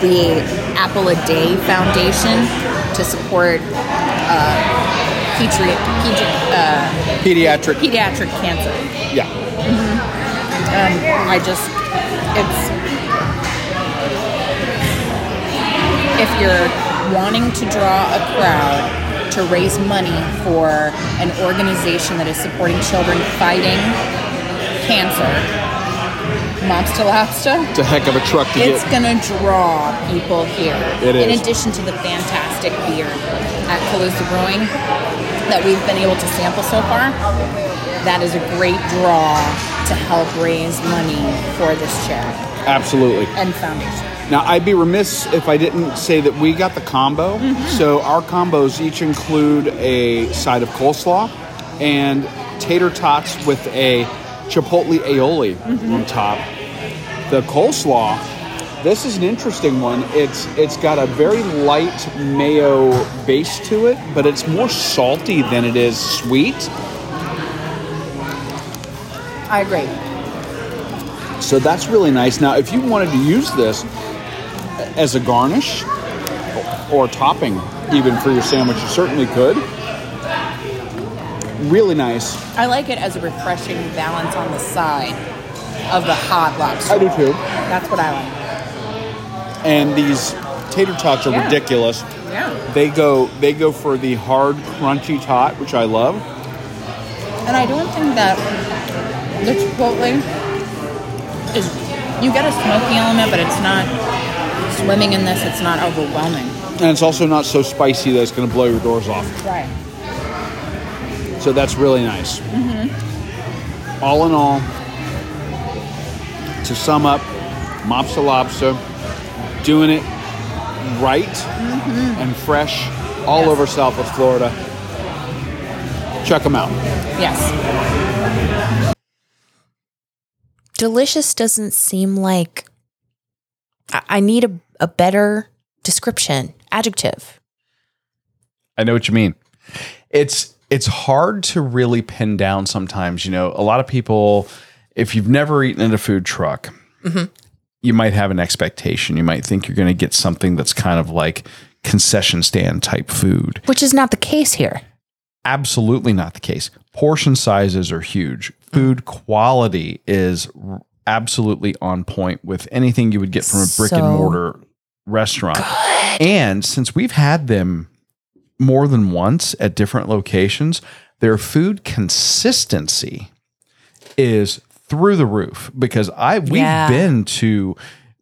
the Apple a Day Foundation to support uh, petri- uh,
Pediatric.
pediatric cancer.
Yeah.
Um, I just, it's, if you're wanting to draw a crowd to raise money for an organization that is supporting children fighting cancer, Mobsta Lobsta,
It's a heck of a truck to
it's
get.
gonna draw people here.
It
In addition to the fantastic beer at Calusa Brewing that we've been able to sample so far, that is a great draw to help raise money for this charity
Absolutely.
and foundation.
Now, I'd be remiss if I didn't say that we got the combo. Mm-hmm. So, our combos each include a side of coleslaw and tater tots with a chipotle aioli mm-hmm. on top. The coleslaw, this is an interesting one. It's it's got a very light mayo base to it, but it's more salty than it is sweet.
I agree.
So that's really nice. Now, if you wanted to use this as a garnish or topping, even for your sandwich, you certainly could. Really nice.
I like it as a refreshing balance on the side of the hot lobster.
I do too.
That's what I like.
And these tater tots are
Yeah.
ridiculous.
Yeah.
They go they go for the hard, crunchy tot, which I love.
And I don't think that the chipotle is. You get a smoky element, but it's not swimming in this. It's not overwhelming.
And it's also not so spicy that it's going to blow your doors off.
Right.
So that's really nice. Mm-hmm. All in all, to sum up, Mobsta Lobster doing it right mm-hmm. and fresh all
Yes.
over Southwest Florida. Check them out.
Yes.
Delicious doesn't seem like I, I need a, a better description, adjective.
I know what you mean. It's it's hard to really pin down sometimes. You know, a lot of people, if you've never eaten at a food truck, mm-hmm.
you might have an expectation. You might think you're going to get something that's kind of like concession stand type food.
Which is not the case here.
Absolutely not the case. Portion sizes are huge. Food quality is absolutely on point with anything you would get from a brick and mortar restaurant. And since we've had them more than once at different locations, their food consistency is through the roof because I we've
Yeah.
been to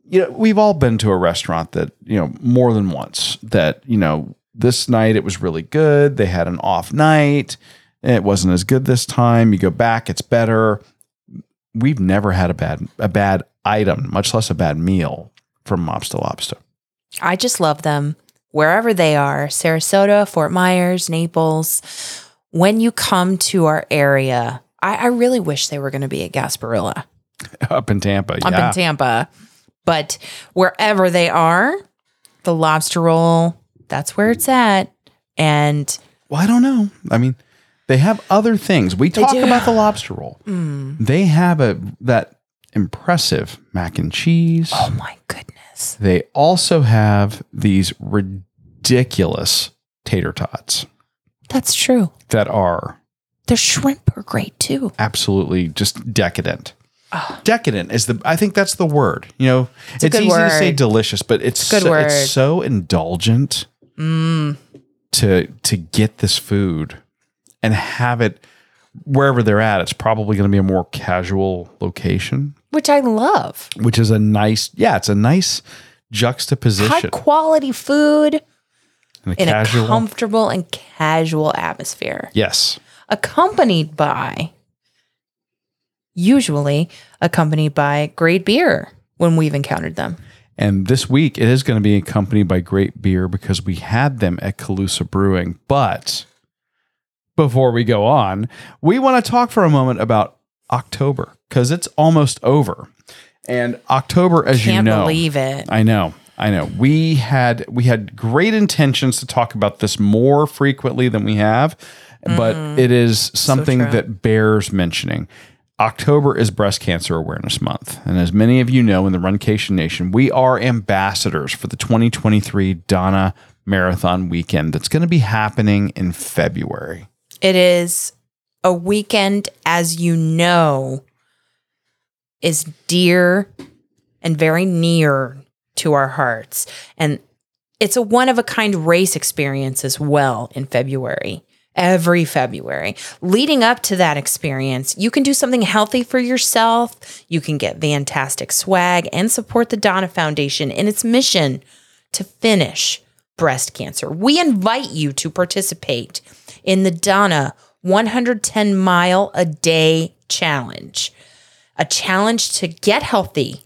you know we've all been to a restaurant that you know more than once that you know this night it was really good. They had an off night. It wasn't as good this time. You go back it's better. We've never had a bad a bad item much less a bad meal from Mobster Lobster.
I just love them wherever they are Sarasota, Fort Myers, Naples. When you come to our area, I, I really wish they were going to be at Gasparilla.
Up in Tampa
up
yeah.
In Tampa. But wherever they are, the lobster roll, that's where it's at. And
Well, I don't know. I mean, they have other things. We talk about the lobster roll. Mm. They have a that impressive mac and cheese.
oh my goodness.
They also have these ridiculous tater tots
That's true.
that are
Their shrimp are great too.
absolutely just decadent. Decadent is the I think that's the word. You know, it's,
good
easy to say delicious, but it's
good
so,
word.
it's so indulgent
Mm.
to to get this food and have it wherever they're at. It's probably going to be a more casual location,
Which I love.
which is a nice yeah, it's a nice juxtaposition
High quality food
in a
in
casual.
a comfortable and casual atmosphere.
yes.
Accompanied by usually accompanied by great beer when we've encountered them.
And this week it is going to be accompanied by great beer because we had them at Calusa Brewing. But before we go on, we want to talk for a moment about October because it's almost over. And October, as you
Can't
know,
believe it.
I know. I know. We had we had great intentions to talk about this more frequently than we have, but mm. it is something
true.
that bears mentioning. October is Breast Cancer Awareness Month, and as many of you know in the Runcation Nation, we are ambassadors for the 2023 Donna Marathon Weekend that's going to be happening in February.
It is a weekend, as you know, is dear and very near to our hearts. And it's a one of a kind race experience as well in February. Every February. Leading up to that experience, you can do something healthy for yourself. You can get fantastic swag and support the Donna Foundation in its mission to finish breast cancer. We invite you to participate in the Donna 110 mile a day challenge, a challenge to get healthy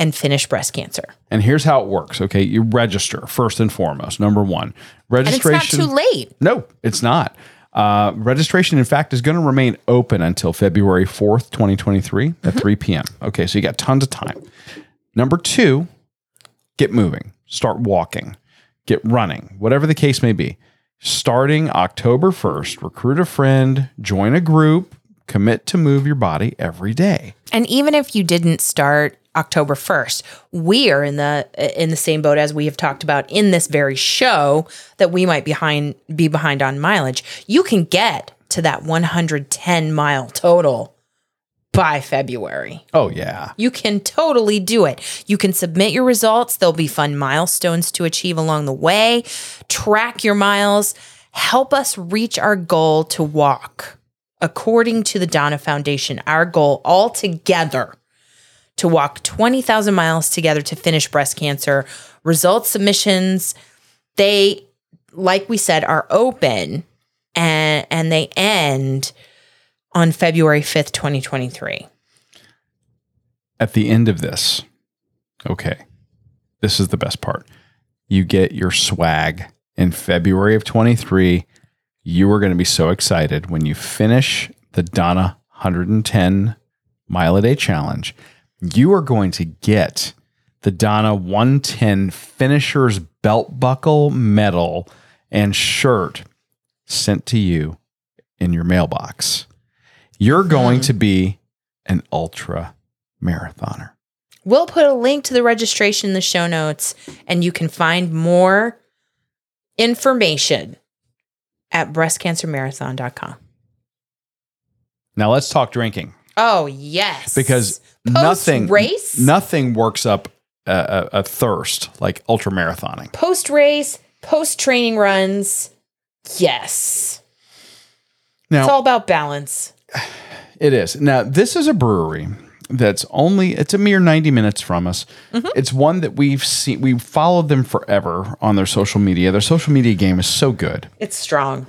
and finish breast cancer.
And here's how it works. Okay, you register first and foremost. Number one,
And it's
registration.
not too late.
No, it's not. Uh, registration, in fact, is going to remain open until February 4th, 2023 at 3 p.m. Okay, so you got tons of time. Number two, get moving, start walking, get running, whatever the case may be. Starting October 1st, recruit a friend, join a group, commit to move your body every day.
And even if you didn't start October 1st, we are in the in the same boat as we have talked about in this very show that we might behind be behind on mileage. You can get to that 110 mile total by February.
Oh, yeah.
You can totally do it. You can submit your results. There'll be fun milestones to achieve along the way. Track your miles. Help us reach our goal to walk. According to the Donna Foundation, our goal all together to walk 20,000 miles together to finish breast cancer. Results submissions, they, like we said, are open and, and they end on February 5th, 2023.
at the end of this, okay, this is the best part. You get your swag in February of 23. You are going to be so excited when you finish the Donna 110 mile a day challenge. You are going to get the Donna 110 finisher's belt buckle medal and shirt sent to you in your mailbox. You're going hmm. to be an ultra marathoner.
We'll put a link to the registration in the show notes, and you can find more information at breastcancermarathon.com.
Now let's talk drinking
Oh, yes.
because
Post
nothing
race?
nothing works up a, a, a thirst like ultra marathoning.
post race, post training runs. Yes.
Now
It's all about balance.
It is. Now, this is a brewery that's only it's a mere 90 minutes from us.
Mm-hmm.
It's one that we've seen we've followed them forever on their social media. Their social media game is so good.
It's strong.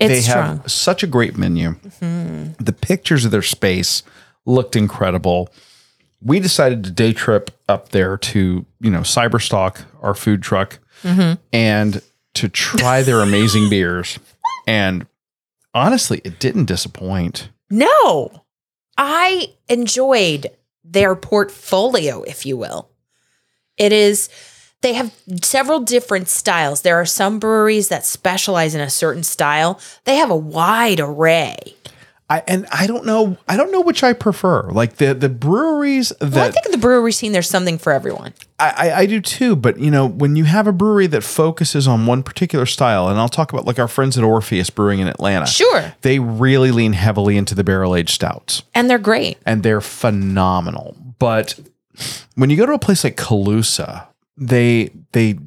It's
they
strong.
have such a great menu.
Mm-hmm.
The pictures of their space looked incredible. We decided to day trip up there to, you know, Cyberstock, our food truck,
Mm-hmm.
and to try their amazing beers. And honestly, it didn't disappoint.
No, I enjoyed their portfolio, if you will. It is, they have several different styles. There are some breweries that specialize in a certain style, they have a wide array.
I and I don't know I don't know which I prefer. Like the the breweries that
Well, I think in the brewery scene, there's something for everyone.
I, I, I do too, but you know, when you have a brewery that focuses on one particular style, and I'll talk about like our friends at Orpheus Brewing in Atlanta.
Sure.
They really lean heavily into the barrel aged stouts.
And they're great.
and they're phenomenal. But when you go to a place like Calusa, they they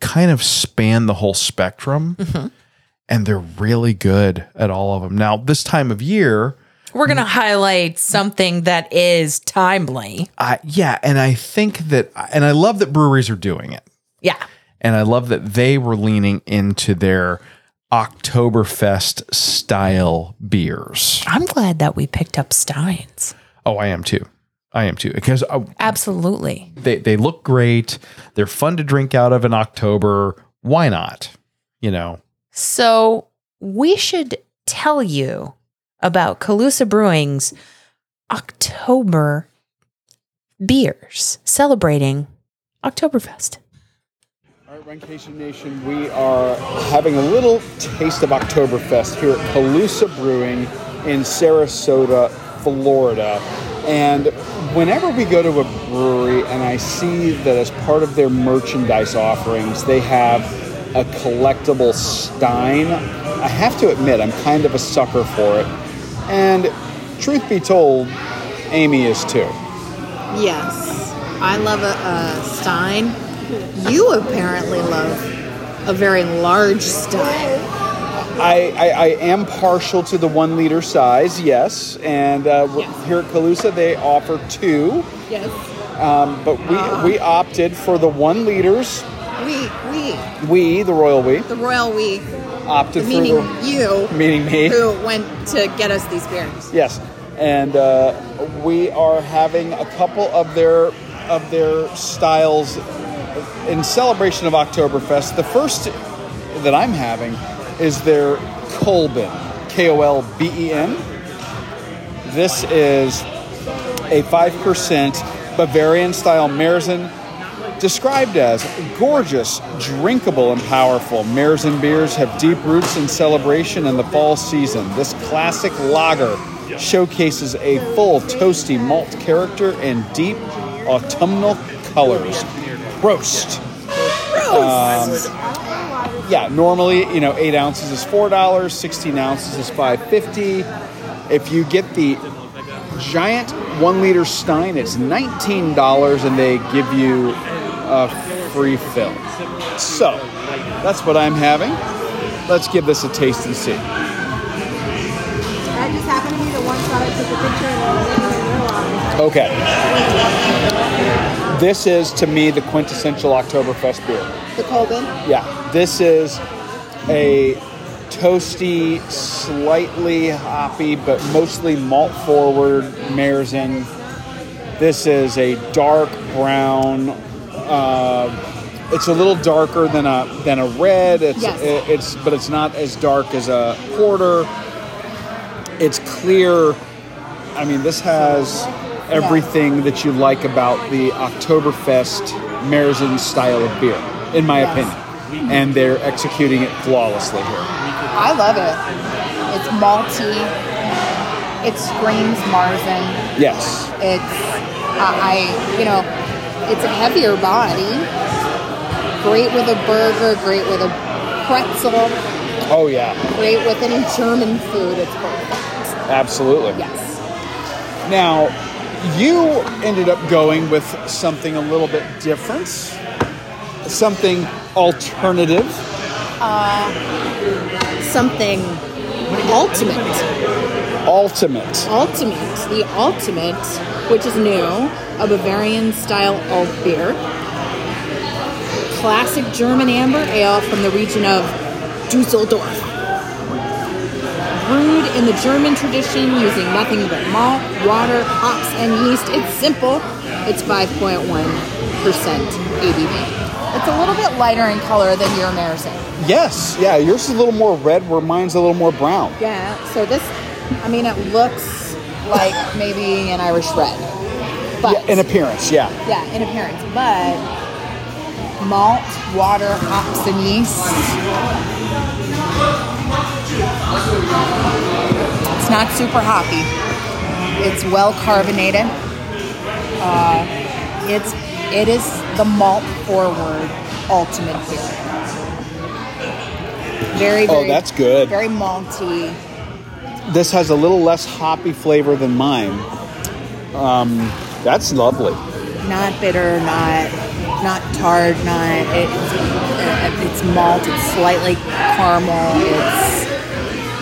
kind of span the whole spectrum, mm-hmm. and they're really good at all of them. Now, this time of year,
We're going to highlight something that is timely.
I yeah, and I think that, and I love that breweries are doing it,
Yeah.
and I love that they were leaning into their Oktoberfest style beers.
I'm glad that we picked up Steins.
Oh, I am too. I am too because uh,
Absolutely.
they they look great. They're fun to drink out of in October. Why not? You know.
So we should tell you about Calusa Brewing's October beers celebrating Oktoberfest.
All right, Runcation Nation, we are having a little taste of Oktoberfest here at Calusa Brewing in Sarasota, Florida. And whenever we go to a brewery and I see that as part of their merchandise offerings, they have a collectible Stein, I have to admit, I'm kind of a sucker for it. And truth be told, Amy is too.
Yes, I love a, a Stein. You apparently love a very large Stein.
I, I, I am partial to the one liter size, yes. And uh, w- here at Calusa, they offer two,
Yes.
um, but we, we opted for the one liters.
We, we,
We, the royal we,
the royal we,
opted
meaning
for the,
you,
meaning me.
who went to get us these beers.
Yes, and uh, we are having a couple of their of their styles in celebration of Oktoberfest. The first that I'm having is their Kolben, K O L B E N. This is a five percent Bavarian style Märzen. Described as gorgeous, drinkable, and powerful, Märzen beers have deep roots in celebration in the fall season. This classic lager showcases a full toasty malt character and deep autumnal colors. Roast. Um, yeah, normally you know eight ounces is four dollars, sixteen ounces is five fifty. If you get the giant one liter Stein, it's nineteen dollars, and they give you a free fill. So that's what I'm having. Let's give this a taste and see.
That just happened to be the one spot I took a picture and I didn't even realize.
Okay. This is to me the quintessential Oktoberfest beer.
The Kolben.
Yeah, this is a toasty, slightly hoppy, but mostly malt forward Märzen. This is a dark brown. Uh, it's a little darker than a than a red. It's
Yes.
it- it's but it's not as dark as a porter. It's clear. I mean, this has everything that you like about the Oktoberfest Märzen style of beer, in my opinion. And they're executing it flawlessly here.
I love it. It's malty. It screams Marzen.
Yes.
It's I, I, you know, it's a heavier body. Great with a burger, great with a pretzel,
Oh yeah,
great with any German food. It's perfect.
absolutely.
Yes.
Now, you ended up going with something a little bit different, something alternative.
Uh, something ultimate.
Ultimate.
Ultimate. The ultimate, which is new, a Bavarian style alt beer. Classic German amber ale from the region of Dusseldorf. Brewed in the German tradition using nothing but malt, water, hops, and yeast. It's simple. It's 5.1% ABV. It's a little bit lighter in color than your Marzen.
Yes, yeah. Yours is a little more red, where mine's a little more brown.
Yeah, so this, I mean, it looks like maybe an Irish red. But,
Yeah, in appearance, yeah.
yeah, in appearance. But malt, water, hops, and yeast. It's not super hoppy. It's well carbonated. Uh, it's it is the malt forward ultimate beer. Very,
Oh,
very.
that's good.
Very malty.
This has a little less hoppy flavor than mine. Um, that's lovely.
not bitter, not not tart, not it's it's malt. It's slightly caramel. It's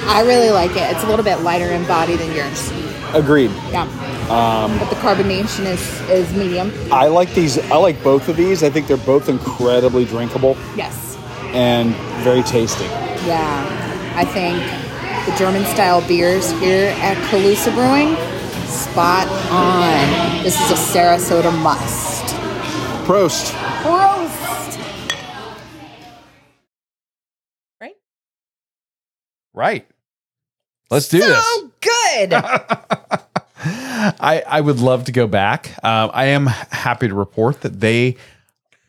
I really like it. It's a little bit lighter in body than yours.
Agreed.
Yeah. Um, but the carbonation is is medium.
I like these. I like both of these. I think they're both incredibly drinkable
Yes.
and very tasty.
Yeah. I think the German style beers here at Calusa Brewing, spot on. This is a Sarasota must.
Prost.
Prost.
Right?
Right. Let's do this.
So good.
I, I would love to go back. Uh, I am happy to report that they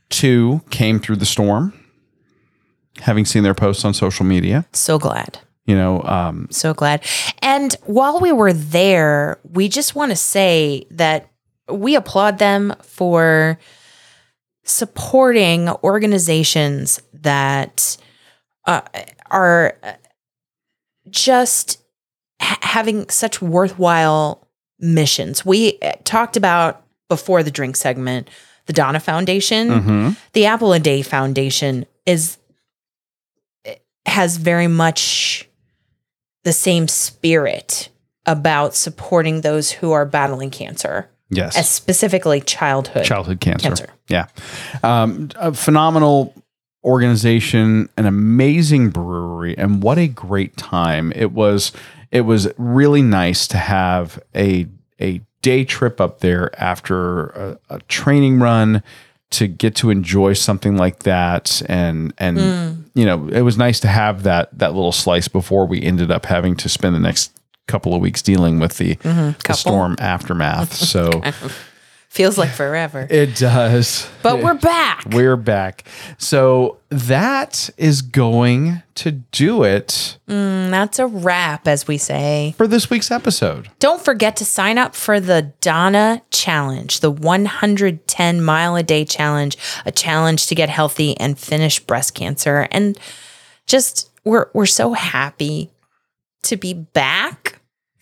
too came through the storm, having seen their posts on social media.
so glad.
You know, um,
So glad. And while we were there, we just want to say that we applaud them for supporting organizations that uh, are uh, just having such worthwhile missions. We uh, talked about before the drink segment the Donna Foundation,
mhm.
the Apple a Day Foundation is has very much the same spirit about supporting those who are battling cancer,
yes,
specifically childhood.
childhood cancer.
Cancer.
Yeah, um, a phenomenal organization, an amazing brewery, and what a great time it was. It was really nice to have a a day trip up there after a, a training run to get to enjoy something like that. And and mm. you know it was nice to have that that little slice before we ended up having to spend the next couple of weeks dealing with the, mm-hmm.
the
storm aftermath. So
Feels like forever.
it does
but we're back.
we're back. So that is going to do it
And that's a wrap, as we say.
for this week's episode.
Don't forget to sign up for the Donna Challenge, the 110 mile a day challenge, a challenge to get healthy and finish breast cancer. And just we're we're so happy to be back.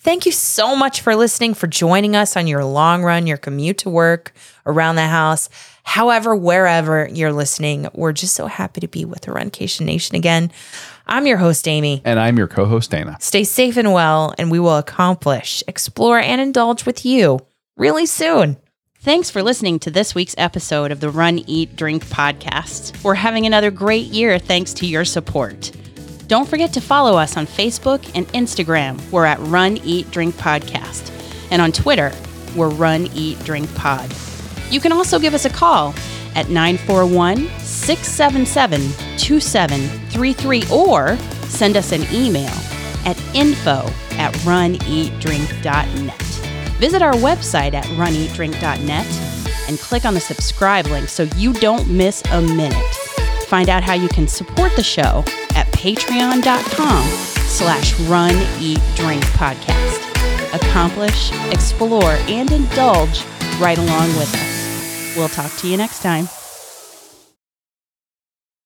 Thank you so much for listening, for joining us on your long run, your commute to work, around the house, however, wherever you're listening. We're just so happy to be with the Runcation Nation again. I'm your host, Amy.
And I'm your co host, Dana.
Stay safe and well, and we will accomplish, explore, and indulge with you really soon.
Thanks for listening to this week's episode of the Run, Eat, Drink podcast. We're having another great year thanks to your support. Don't forget to follow us on Facebook and Instagram. We're at Run, Eat, Drink Podcast. And on Twitter, we're Run, Eat, Drink Pod. You can also give us a call at 941 677 2733 or send us an email at info at runeatdrink.net. Visit our website at runeatdrink.net and click on the subscribe link so you don't miss a minute. Find out how you can support the show at patreon.com slash run eat drink podcast. Accomplish, explore, and indulge right along with us. We'll talk to you next time.